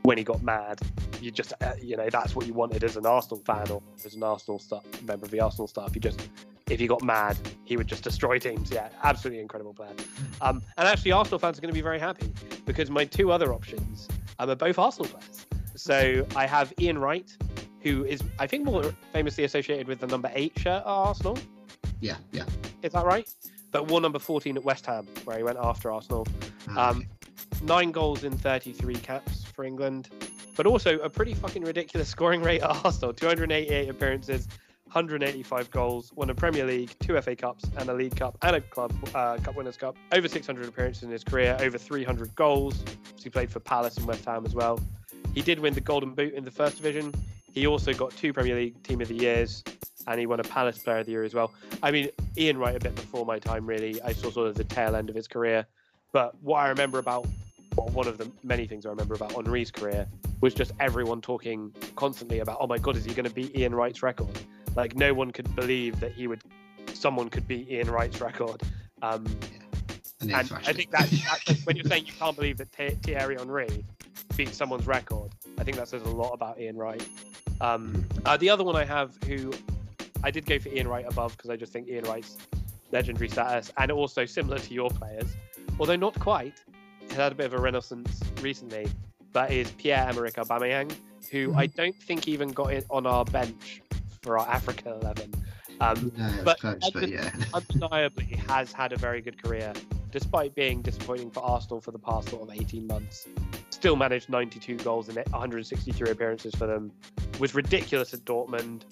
when he got mad, you just uh, you know that's what you wanted as an Arsenal fan or as an Arsenal staff, member of the Arsenal staff. You just if he got mad, he would just destroy teams. Yeah, absolutely incredible player. Um, and actually, Arsenal fans are going to be very happy because my two other options um, are both Arsenal players. So I have Ian Wright, who is I think more famously associated with the number eight shirt at Arsenal. Yeah, yeah. Is that right? But wore number 14 at West Ham, where he went after Arsenal. Ah, Um, nine goals in 33 caps for England, but also a pretty fucking ridiculous scoring rate at Arsenal 288 appearances, 185 goals, won a Premier League, two FA Cups, and a League Cup, and a Club uh, Cup Winners' Cup. Over 600 appearances in his career, over 300 goals. He played for Palace and West Ham as well. He did win the Golden Boot in the first division. He also got two Premier League Team of the Years, and he won a Palace Player of the Year as well. I mean, Ian Wright a bit before my time, really. I saw sort of the tail end of his career. But what I remember about, well, one of the many things I remember about Henry's career was just everyone talking constantly about, oh my God, is he going to beat Ian Wright's record? Like, no one could believe that he would, someone could beat Ian Wright's record. Um, and, and I think that, that when you're saying you can't believe that Thierry Henry beat someone's record, I think that says a lot about Ian Wright. Um, uh, the other one I have, who I did go for Ian Wright above because I just think Ian Wright's legendary status, and also similar to your players, although not quite, has had a bit of a renaissance recently. But is Pierre Emerick Aubameyang, who I don't think even got it on our bench for our Africa eleven. Um, no, but close, but yeah. undeniably has had a very good career, despite being disappointing for Arsenal for the past sort of 18 months. Still managed 92 goals in 163 appearances for them. Was ridiculous at Dortmund,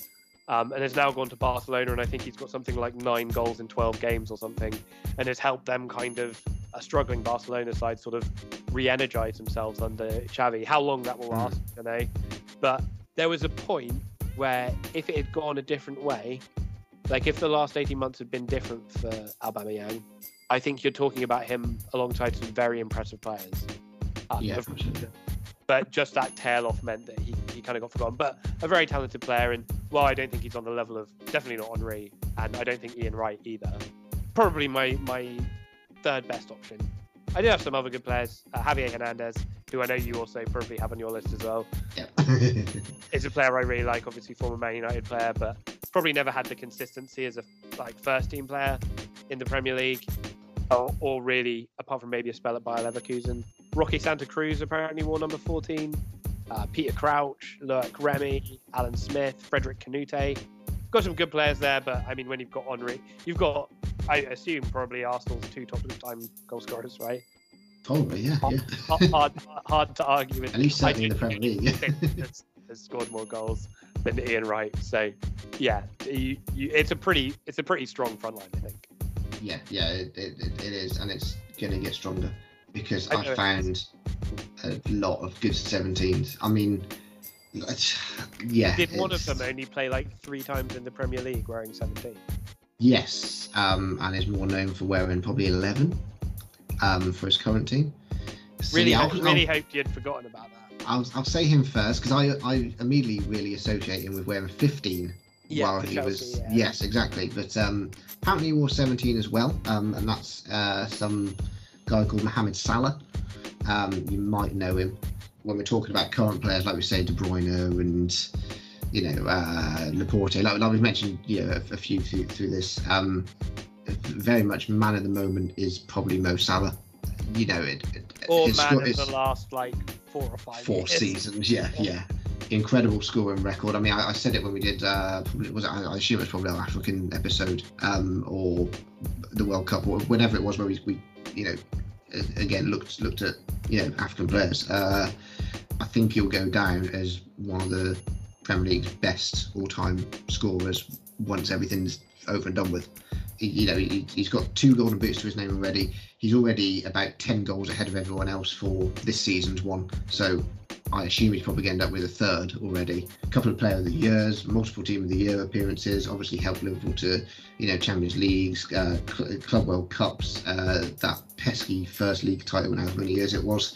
um, and has now gone to Barcelona. And I think he's got something like nine goals in 12 games or something, and has helped them kind of a struggling Barcelona side sort of re-energize themselves under Xavi. How long that will last, I don't know. But there was a point where if it had gone a different way, like if the last 18 months had been different for Aubameyang, I think you're talking about him alongside some very impressive players. Um, Yeah, of-. But just that tail off meant that he, he kind of got forgotten. But a very talented player, and well, I don't think he's on the level of definitely not Henry, and I don't think Ian Wright either. Probably my my third best option. I do have some other good players. Uh, Javier Hernandez, who I know you also probably have on your list as well, Yeah. is a player I really like. Obviously, former Man United player, but probably never had the consistency as a like first team player in the Premier League, or, or really apart from maybe a spell at Bayer Leverkusen. Roque Santa Cruz apparently wore number 14. Uh, Peter Crouch, Loic Remy, Alan Smith, Frederic Kanoute. Got some good players there, but I mean, when you've got Henry, you've got, I assume, probably Arsenal's two top of the time goal scorers, right? Probably, yeah, yeah. hard, hard, hard to argue with. At least certainly in the Premier League. has, scored more goals than Ian Wright. So, yeah, you, you, it's a pretty it's a pretty strong front line, I think. yeah, yeah, it, it, it it is, and it's going to get stronger because I I, found a lot of good 17s. I mean, it's- yeah. Did one of them only play like three times in the Premier League wearing 17? Yes, um, and is more known for wearing probably 11 um, for his current team. So, Really, yeah, I really I'll, hoped you'd forgotten about that. I'll, I'll say him first because I, I immediately really associate him with wearing 15 Yeah, while he Chelsea, was. yeah. Yes, exactly. But um, apparently he wore 17 as well, um, and that's uh, some guy called Mohamed Salah. Um, you might know him when we're talking about current players, like we say De Bruyne and you know uh, Laporte. Like, like we've mentioned, you know, a, a few through, through this. Um, very much man of the moment is probably Mo Salah. You know, it, it Or it's man of the last like four or five four years. seasons. Yeah, yeah. Incredible scoring record. I mean, I, I said it when we did. Uh, probably was it, I, I assume it was probably our African episode, um, or the World Cup, or whenever it was where we, we you know, again looked looked at you know African players. Uh, I think he'll go down as one of the Premier League's best all-time scorers once everything's over and done with. He, you know, he, he's got two golden boots to his name already. He's already about ten goals ahead of everyone else for this season's one. So I assume he's probably going to end up with a third already. A couple of Player of the Years, multiple Team of the Year appearances. Obviously helped Liverpool to, you know, Champions Leagues, uh, Cl- Club World Cups, uh, that pesky first league title, however many years it was.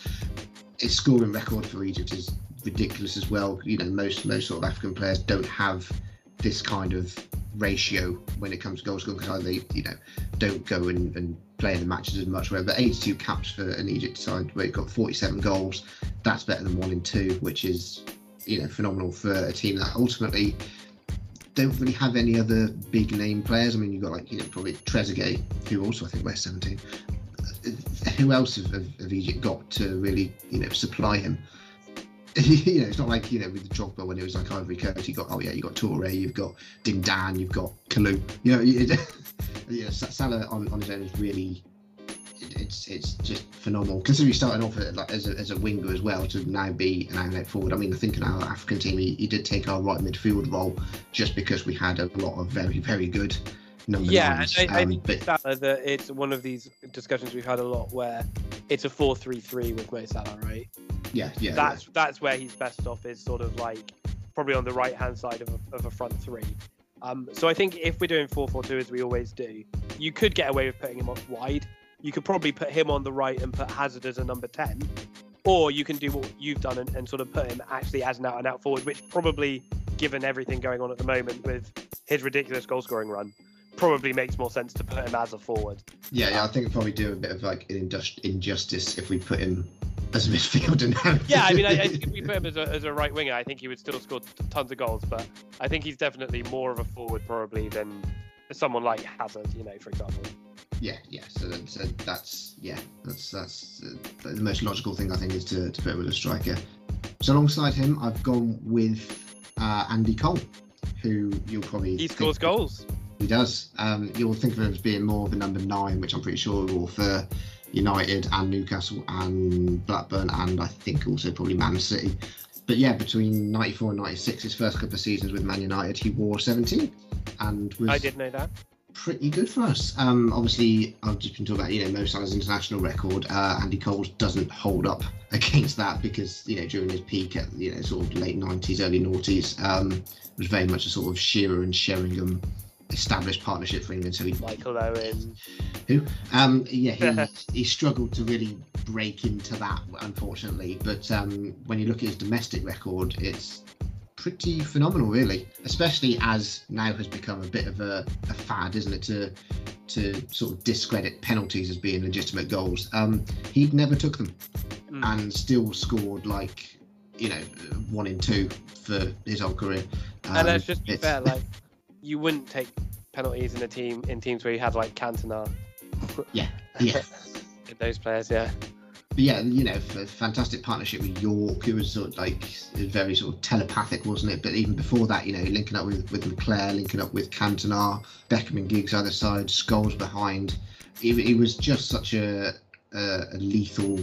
His scoring record for Egypt is ridiculous as well. You know, most most sort of African players don't have this kind of ratio when it comes to goals because they, you know, don't go and, and play in the matches as much. But 82 caps for an Egypt side where you've got 47 goals, that's better than one in two, which is, you know, phenomenal for a team that ultimately don't really have any other big name players. I mean, you've got like, you know, probably Trezeguet, who also I think wears 17. Who else have, have, have Egypt got to really, you know, supply him? you know, it's not like you know with the Drogba when it was like oh, Ivory Coast. You got oh yeah, you got Toure, you've got Dindane, you've got Kalou. You know, you, yeah, Salah on, on his own is really it, it's it's just phenomenal. Considering he's starting off like, as a as a winger as well to now be an outlet forward. I mean, I think in our African team he, he did take our right midfield role just because we had a lot of very very good Yeah, and. I, I think but Salah, that it's one of these discussions we've had a lot where it's a 4-3-3 with Mo Salah, right? yeah, yeah, that's that's where he's best off is sort of like probably on the right hand side of a, of a front three. Um, so I think if we're doing 4-4-2 as we always do, you could get away with putting him on wide. You could probably put him on the right and put Hazard as a number 10. Or you can do what you've done and, and sort of put him actually as an out and out forward, which probably, given everything going on at the moment with his ridiculous goal scoring run, probably makes more sense to put him as a forward. Yeah, yeah, I think we'd probably do a bit of like an indus- injustice if we put him as a midfielder now. Yeah, I mean, I, I think if we put him as a, as a right winger, I think he would still score t- tons of goals. But I think he's definitely more of a forward probably than someone like Hazard, you know, for example. yeah, yeah. So, so that's yeah, that's that's uh, the most logical thing I think is to, to put him with a striker. So alongside him, I've gone with uh, Andy Cole, who you'll probably He think- scores goals. He does. Um, you'll think of him as being more of a number nine, which I'm pretty sure will for United and Newcastle and Blackburn and I think also probably Man City. But yeah, between 94 and 96, his first couple of seasons with Man United, he wore 17 and was I did know that. pretty good for us. Um, obviously, I've just been talking about you know Mo Salah's international record. Uh, Andy Cole's doesn't hold up against that because you know during his peak at you know sort of late 90s, early noughties, um, was very much a sort of Shearer and Sheringham established partnership for England. So he Michael Owen. Who, um, yeah, he, he struggled to really break into that, unfortunately. But um, when you look at his domestic record, it's pretty phenomenal, really. Especially as now has become a bit of a, a fad, isn't it, to to sort of discredit penalties as being legitimate goals. Um, he never took them Mm. and still scored like you know one in two for his whole career. Um, and let's just be fair, like you wouldn't take penalties in a team in teams where you had like Cantona. Yeah, yeah. Those players, yeah. But yeah, you know, fantastic partnership with Yorke. It was sort of like very sort of telepathic, wasn't it? But even before that, you know, linking up with with McClair, linking up with Cantona, Beckham and Giggs either side, Scholes behind. He, he was just such a, a, a lethal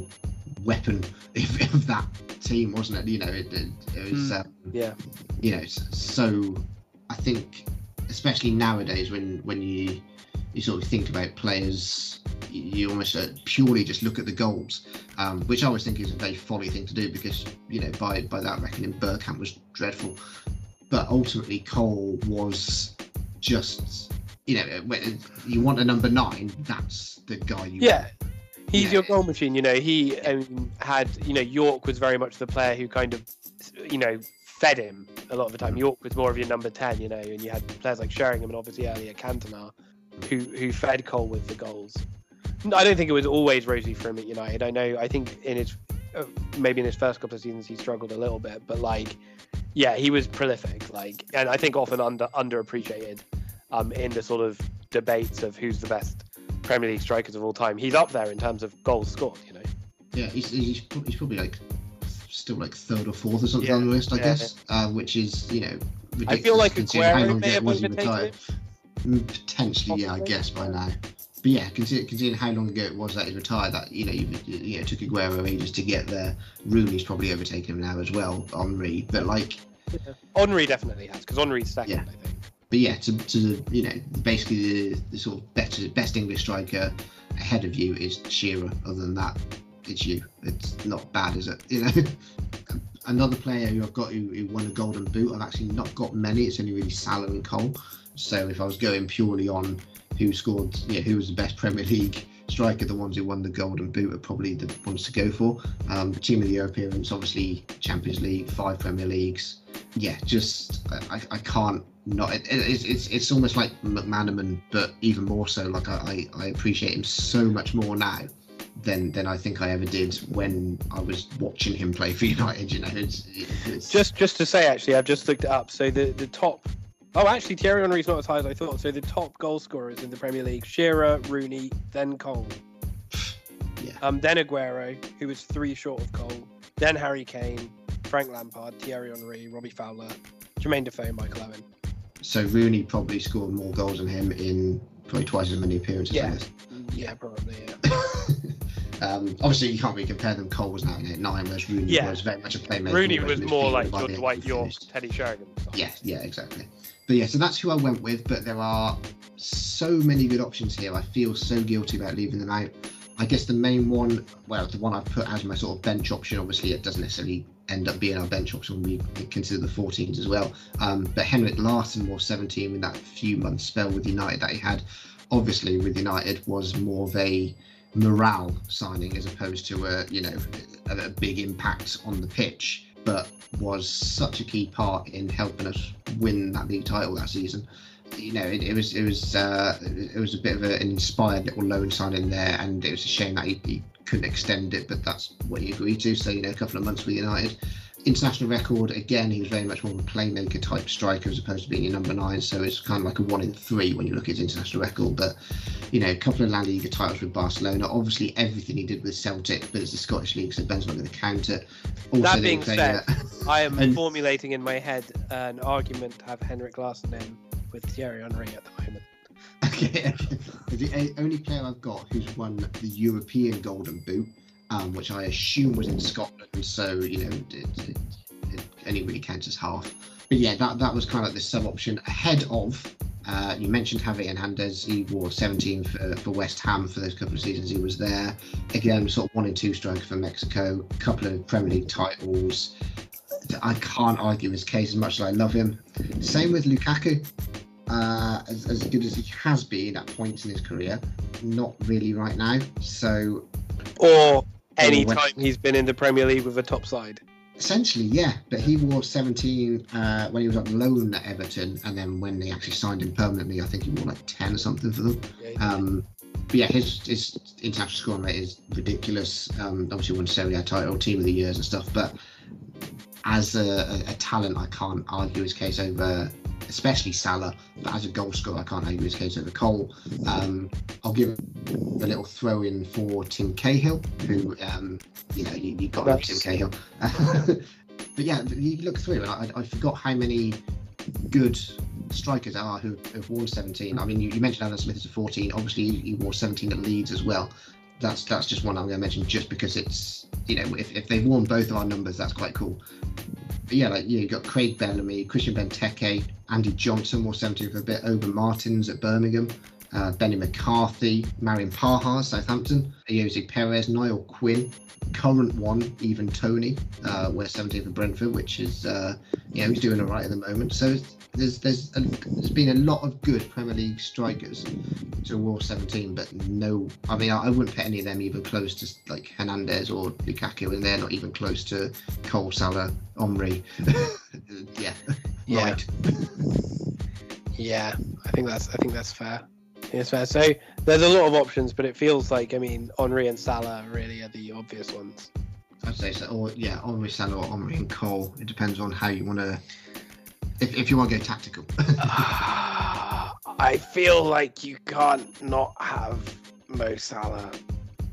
weapon of, of, that team, wasn't it? You know, it, it, it was. Mm. Um, yeah. You know, so I think, especially nowadays, when when you you sort of think about players, you almost uh, purely just look at the goals, um, which I always think is a very folly thing to do because you know by by that reckoning, Bergkamp was dreadful, but ultimately Cole was just you know when you want a number nine, that's the guy you yeah. Want. He's yeah. your goal machine, you know. He um, had, you know, Yorke was very much the player who kind of, you know, fed him a lot of the time. Yorke was more of your number 10, you know, and you had players like Sheringham and obviously earlier Cantona who, who fed Cole with the goals. I don't think it was always rosy for him at United. I know, I think in his, uh, maybe in his first couple of seasons he struggled a little bit, but like, yeah, he was prolific, like, and I think often under underappreciated um, in the sort of debates of who's the best Premier League strikers of all time. He's up there in terms of goals scored, you know. Yeah, he's, he's, he's probably like still like third or fourth or something yeah, on the list, I yeah, guess, yeah. Uh, which is you know ridiculous. I feel like Aguero may have overtaken mm, Potentially, yeah, I guess by now. But yeah, considering, considering how long ago it was that he retired, that you know, you, you know, it took Aguero ages to get there. Rooney's probably overtaken him now as well, Henry. But like, yeah. Henry definitely has because Henry's second, yeah. I think. But yeah, to, to you know, basically the, the sort of better, best English striker ahead of you is Shearer. Other than that, it's you. It's not bad, is it? You know. Another player who I've got who, who, won a Golden Boot. I've actually not got many. It's only really Salah and Cole. So if I was going purely on who scored, yeah, who was the best Premier League striker, the ones who won the Golden Boot are probably the ones to go for. Um, team of the year appearance, obviously Champions League, five Premier Leagues. Yeah, just I, I can't not. It, it's it's it's almost like McManaman, but even more so. Like I, I appreciate him so much more now than than I think I ever did when I was watching him play for United. You know, it's, it's... just just to say actually, I've just looked it up. So the the top. Oh, actually, Thierry Henry's not as high as I thought. So the top goal scorers in the Premier League: Shearer, Rooney, then Cole. Yeah. Um, then Aguero, who was three short of Cole. Then Harry Kane, Frank Lampard, Thierry Henry, Robbie Fowler, Jermaine Defoe, Michael Owen. So Rooney probably scored more goals than him in probably twice as many appearances. Yeah, yeah, probably. Yeah. Um, obviously, you can't really compare them. Cole was now in nine, whereas Rooney yeah. was very much a playmaker. Rooney was more like your Dwight Yorke, Teddy Sheringham. Yeah, yeah, exactly. But yeah, so that's who I went with. But there are so many good options here. I feel so guilty about leaving them out. I guess the main one, well, the one I've put as my sort of bench option. Obviously, it doesn't necessarily end up being our bench option when we consider the 14s as well. Um, but Henrik Larsson was 17 in that few months spell with United that he had. Obviously, with United was more of a morale signing as opposed to a you know a, a, big impact on the pitch, but was such a key part in helping us win that league title that season. You know, it, it was it was uh, it was a bit of an inspired little loan signing there, and it was a shame that he, he couldn't extend it, but that's what he agreed to. So you know, a couple of months with United international record again he was very much more of a playmaker type striker as opposed to being a number nine so it's kind of like a one in three when you look at his international record but you know a couple of La Liga titles with Barcelona obviously everything he did with Celtic but it's the Scottish League so Ben's not going to count it also, that being said I am and, formulating in my head an argument to have Henrik Larsson in with Thierry Henry at the moment okay. the only player I've got who's won the European Golden Boot um, which I assume was in Scotland. So you know, it, it, it only really counts as half. But yeah, that that was kind of the sub option ahead of. Uh, you mentioned Javi Hernandez. He wore 17 for, for West Ham for those couple of seasons he was there. Again, sort of one and two striker for Mexico. A couple of Premier League titles. I can't argue his case as much as I love him. Same with Lukaku. Uh, as, as good as he has been at points in his career, not really right now. So, or any time he's been in the Premier League with a top side. Essentially, yeah. But he wore 17 uh, when he was on loan at Everton, and then when they actually signed him permanently, I think he wore like 10 or something for them. Um, but yeah, his his international scoring rate is ridiculous. Um, obviously, won Serie A title, Team of the Years and stuff. But as a, a, a talent, I can't argue his case over especially Salah. But as a goal scorer, I can't argue his case over Cole. Um, I'll give a little throw in for Tim Cahill, who um, you know you, you got Tim Cahill. but yeah, you look through, and I, I forgot how many good strikers are who have worn 17. I mean, you, you mentioned Alan Smith as a 14. Obviously, he wore 17 at Leeds as well. That's that's just one I'm going to mention just because it's you know if, if they've worn both of our numbers, that's quite cool. But yeah, like you, you got Craig Bellamy, Christian Benteke, Andy Johnson wore 17 for a bit, Oban Martins at Birmingham, uh, Benny McCarthy, Marian Pahars, Southampton, Ayoze Perez, Niall Quinn, current one, Ivan Toney, uh, we're 17 for Brentford, which is, uh, you know, he's doing all right at the moment. So there's there's a, there's been a lot of good Premier League strikers to War 17, but no, I mean, I, I, wouldn't put any of them even close to like Hernandez or Lukaku, and they're not even close to Cole, Salah, Omri. yeah, yeah, right. yeah. I think that's I think that's fair. It's fair. So there's a lot of options, but it feels like I mean Henry and Salah really are the obvious ones. I'd say so. Or yeah, Henry, Salah, or Henry and Cole. It depends on how you want to if, if you want to go tactical. I feel like you can't not have Mo Salah.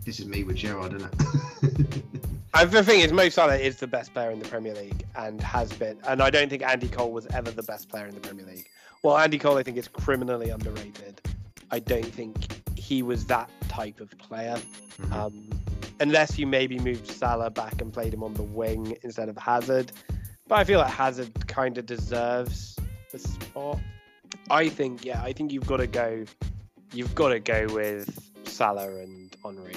This is me with Gerrard, isn't it? The thing is, Mo Salah is the best player in the Premier League and has been. And I don't think Andy Cole was ever the best player in the Premier League. Well, Andy Cole, I think, is criminally underrated. I don't think he was that type of player. Mm-hmm. Um, unless you maybe moved Salah back and played him on the wing instead of Hazard. But I feel like Hazard kind of deserves the spot. I think, yeah, I think you've got to go. You've got to go with Salah and Henry,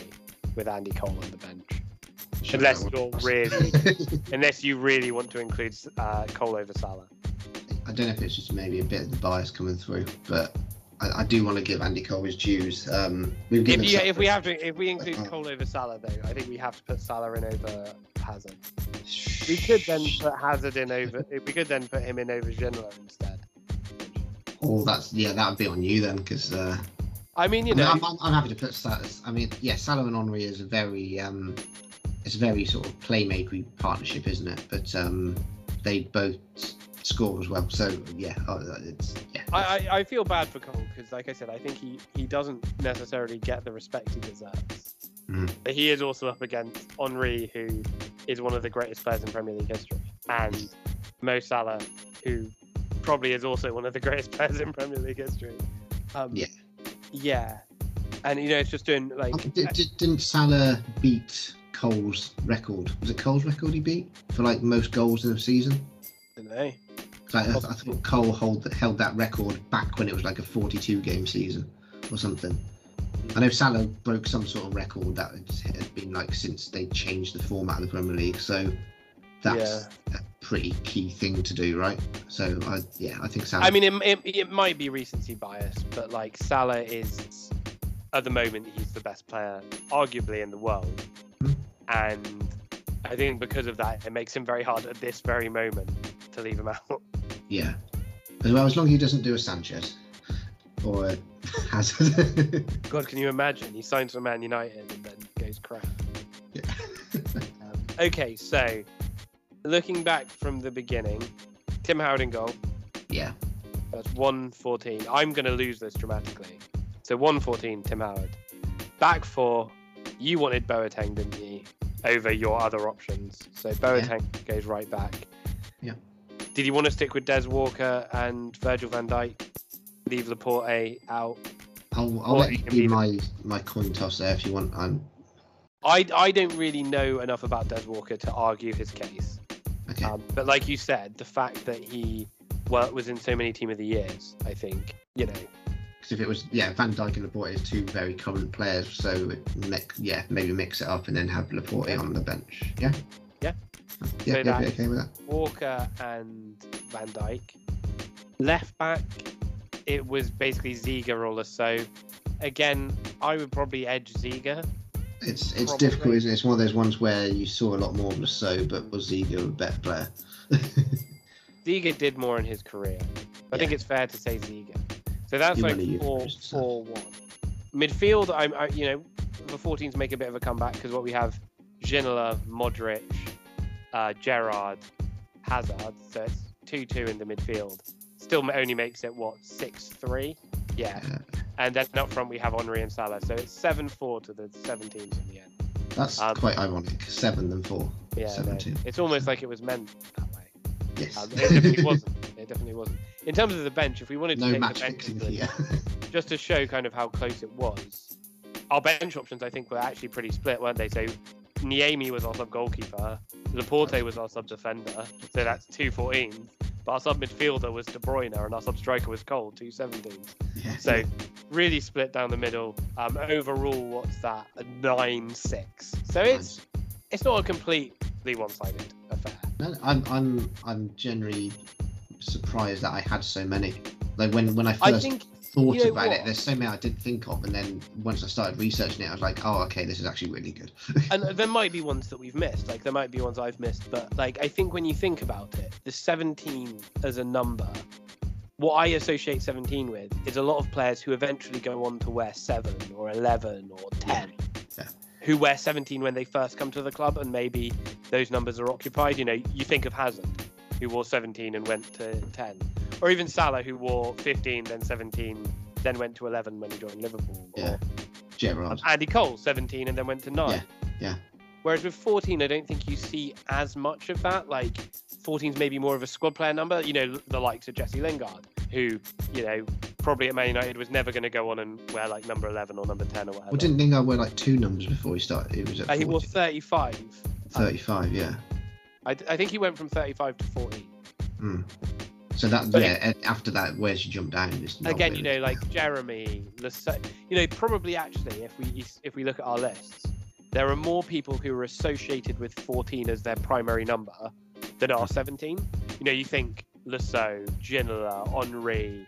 with Andy Cole on the bench. Sure unless you're really, unless you really want to include uh, Cole over Salah. I don't know if it's just maybe a bit of the bias coming through, but I, I do want to give Andy Cole his dues. Um, if, you, if we have to, if we include uh, Cole over Salah, though, I think we have to put Salah in over Hazard. We could then put Hazard in over. We could then put him in over Ginola instead. Oh, that's yeah, that would be on you then, because. Uh, I mean, you know, I am I'm happy to put Salah. I mean, yeah, Salah and Henry is a very, um, it's a very sort of playmakery partnership, isn't it? But um, they both score as well. So yeah, oh, it's yeah. I, I feel bad for Cole because, like I said, I think he he doesn't necessarily get the respect he deserves. Mm. But he is also up against Henry, who is one of the greatest players in Premier League history, and Mo Salah, who probably is also one of the greatest players in Premier League history. Um, yeah. Yeah. And you know, it's just doing like. Did, didn't Salah beat Cole's record? Was it Cole's record he beat for like most goals in a season? I don't know. I, I, thought Cole hold, held that record back when it was like a 42 game season or something. I know Salah broke some sort of record that had been like since they changed the format of the Premier League. So that's yeah. a pretty key thing to do, right? So I, yeah, I think Salah. I mean, it, it, it might be recency bias, but like Salah is at the moment he's the best player, arguably in the world, mm-hmm. and I think because of that, it makes him very hard at this very moment to leave him out. Yeah. As well, as long as he doesn't do a Sanchez or Hazard. God, can you imagine? He signs for Man United and then goes crap. Yeah. um, okay, so looking back from the beginning, Tim Howard in goal. Yeah. That's 114. I'm going to lose this dramatically. So 114, Tim Howard. Back four, you wanted Boateng, didn't you? Over your other options. So Boateng yeah. goes right back. Yeah. Did you want to stick with Des Walker and Virgil van Dijk? Leave Laporte out? I'll, I'll let you be my, my coin toss there if you want. I'm... I, I don't really know enough about Des Walker to argue his case. Okay. Um, but like you said, the fact that he well, was in so many Team of the Years, I think, you know. Because if it was, yeah, Van Dijk and Laporte is two very current players, so mix, yeah, maybe mix it up and then have Laporte on the bench. Yeah. Yeah. Yeah, so yeah, okay with that. Walker and Van Dijk. Left back, it was basically Ziege or Le Saux. Again, I would probably edge Ziege. It's it's probably. difficult, isn't it? It's one of those ones where you saw a lot more of Le Saux, but was Ziege a better player? Ziege did more in his career. I yeah. think it's fair to say Ziege. So that's you like four, four, one. Midfield, I'm, I, you know, the 14s make a bit of a comeback because what we have Ginola, Modric, uh, Gerrard, Hazard. So it's 2 2 in the midfield. Still only makes it, what, 6 3? Yeah. And then up front we have Henry and Salah. So it's 7 4 to the 17s in the end. That's um, quite ironic. 7 and 4. Yeah. No, it's almost like it was meant that way. Yes. Um, it definitely wasn't. It definitely wasn't. In terms of the bench, if we wanted to no take match the bench here. just to show kind of how close it was, our bench options, I think, were actually pretty split, weren't they? So Niemi was our sub goalkeeper, Laporte was our sub defender, so that's two 14s. But our sub midfielder was De Bruyne, and our sub striker was Cole, two 17s. Yeah. So really split down the middle. Um, overall, what's that? A nine six. So it's it's not a completely one-sided affair. No, I'm I'm I'm generally surprised that I had so many. Like when when I I first think thought you know about what? it, there's so many I didn't think of, and then once I started researching it, I was like, oh, okay, this is actually really good. and there might be ones that we've missed like there might be ones i've missed but like i think when you think about it the 17 as a number what i associate 17 with is a lot of players who eventually go on to wear 7 or 11 or 10 Yeah. who wear 17 when they first come to the club and maybe those numbers are occupied you know you think of hazard who wore 17 and went to 10 or even salah who wore 15 then 17 then went to 11 when he joined liverpool Yeah. Gerrard. Andy Cole, 17, and then went to 9. Yeah, yeah. Whereas with 14, I don't think you see as much of that. Like, 14 is maybe more of a squad player number. You know, the likes of Jesse Lingard, who, you know, probably at Man United was never going to go on and wear like number 11 or number 10 or whatever. Well, didn't Lingard wear like two numbers before he started? It was at Uh, he wore 35. 35, yeah. I, I think he went from 35 to 40. Hmm. So that But- yeah, and after that, where she jumped down? Again, you know, like Geremi, Lasso- you know, probably actually, if we if we look at our lists, there are more people who are associated with 14 as their primary number than are 17. You know, you think Le Saux, Ginola, Henry,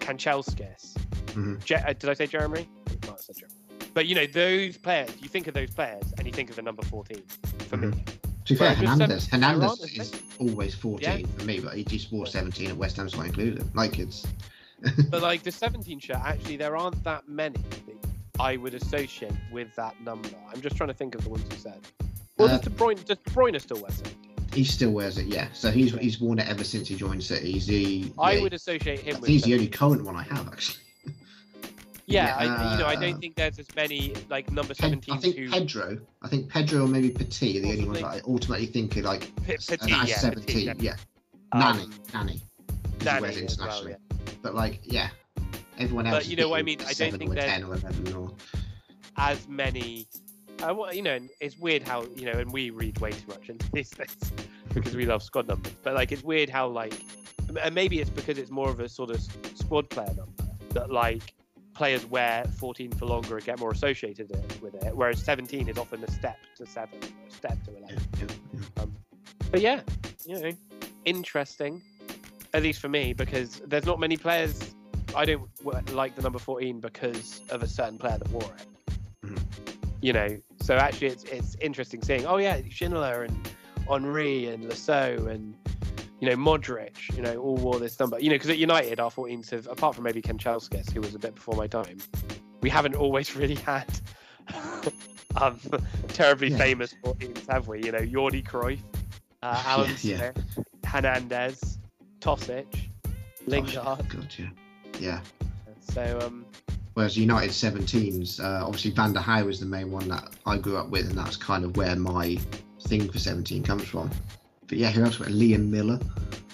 Kanchelskis. Mhm. Je- uh, did I say Geremi? I said Geremi. But you know, those players, you think of those players and you think of the number 14 for me. To be fair, Hernandez, 17, Hernandez is always 14 for me, but he just wore 17 at West Ham, so I include him. Like it's But like the 17 shirt, actually, there aren't that many that I would associate with that number. I'm just trying to think of the ones you said. Well, Uh, does De Bruyne, does De Bruyne still wear 17? he still wears it, yeah. So he's he's worn it ever since he joined City. He's the I yeah, would associate him with. he's the only current one I have actually. Yeah, yeah, I, you know, I don't think there's as many like number Ped- 17s I think who. Pedro. I think Pedro or maybe Petit are the only ones that I ultimately think are like P- s- Petit, uh, yeah, 17. Petit, yeah, um, Nani, Nani. 'cause he Nani wears it well, internationally. yeah. But like, yeah, everyone else. But you know what I mean? I don't think or there's- 10 or 11 or as many. Uh, well, you know, it's weird how you know, and we read way too much into these things because we love squad numbers. But like, it's weird how like, and maybe it's because it's more of a sort of squad player number that like players wear 14 for longer and get more associated with it, whereas 17 is often a step to seven, a step to 11. yeah, yeah, yeah. But yeah, you know, interesting, at least for me, because there's not many players. I don't like the number 14 because of a certain player that wore it. Mhm. You know, so actually, it's it's interesting seeing. Oh yeah, Schindler and Henry and Le Saux and you know Modric. You know, all wore this number. You know, because at United, our 14s have, apart from maybe Ken Kanchelskis, who was a bit before my time, we haven't always really had. um, terribly Yeah. famous 14s, have we? You know, Jordi Cruyff, uh, Alan Yeah, yeah. Hernandez, Tosic, Lingard. Oh, God, yeah. Yeah. So, um, Whereas United 17s, uh, obviously Van der Heij was the main one that I grew up with, and that's kind of where my thing for 17 comes from. But yeah, who else? Liam Miller,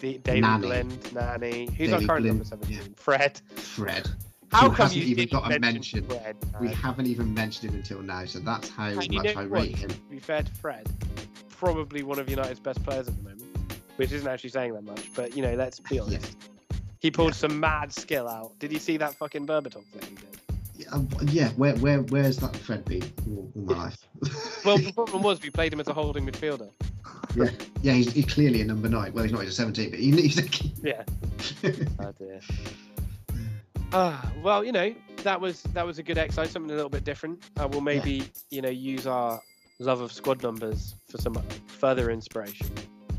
the, David Nani. Blind, Nani. Who's our David current Blind, number 17? yeah. Fred. Fred. How come hasn't you even got a mention? Fred? We haven't even mentioned him until now, so that's how And much you know I rate him. To be fair to Fred, probably one of United's best players at the moment, which isn't actually saying that much. But you know, let's be Yeah. honest. He pulled some mad skill out. Did you see that fucking Berbatov thing he did? Yeah, um, where, where, where's that Fred been all, all my life? Well, the problem was we played him as a holding midfielder. yeah, he's, he's clearly a number nine. Well, he's not. He's a 17, but he, he's a Yeah. Oh dear. Ah, well, you know, that was that was a good exercise, something a little bit different. Uh, we'll maybe, you know, use our love of squad numbers for some further inspiration.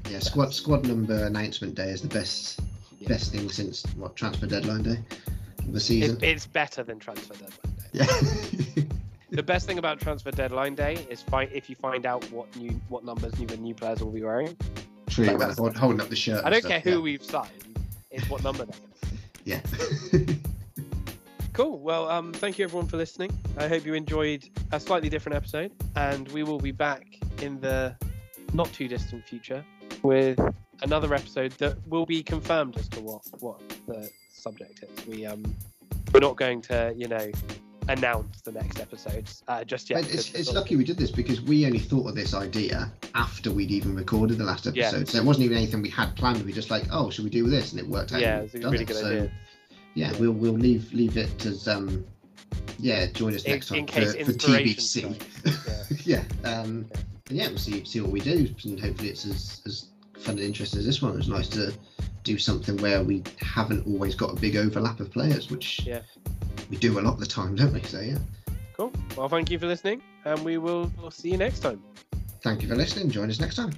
yeah, squad squad number announcement day is the best Yeah. best thing since what transfer deadline day the season. it's better than transfer deadline day. yeah. The best thing about transfer deadline day is find if you find out what new what numbers new new players will be wearing. True, Like that's- hold- holding up the shirt. I don't stuff, care who we've signed; it's what number they're. Yeah. Cool. Well, um, thank you everyone for listening. I hope you enjoyed a slightly different episode, and we will be back in the not too distant future with another episode that will be confirmed as to what what the subject is. We um we're not going to you know announce the next episodes uh, just yet. It's, it's of- lucky we did this because we only thought of this idea after we'd even recorded the last Yeah. episode. So it wasn't even anything we had planned. We just like, oh, should we do this? And it worked out. Yeah, it's a we've done really it. good so, idea. Yeah, we'll we'll leave leave it as um, yeah, join us In, next time in for, for TBC. Yeah. yeah, um, Yeah. and yeah, we'll see see what we do, and hopefully it's as as fun and interesting as this one. It was nice to do something where we haven't always got a big overlap of players, which Yeah. we do a lot of the time, don't we? So yeah, Cool. Well, thank you for listening, and we will we'll see you next time. thank you for listening. Join us next time.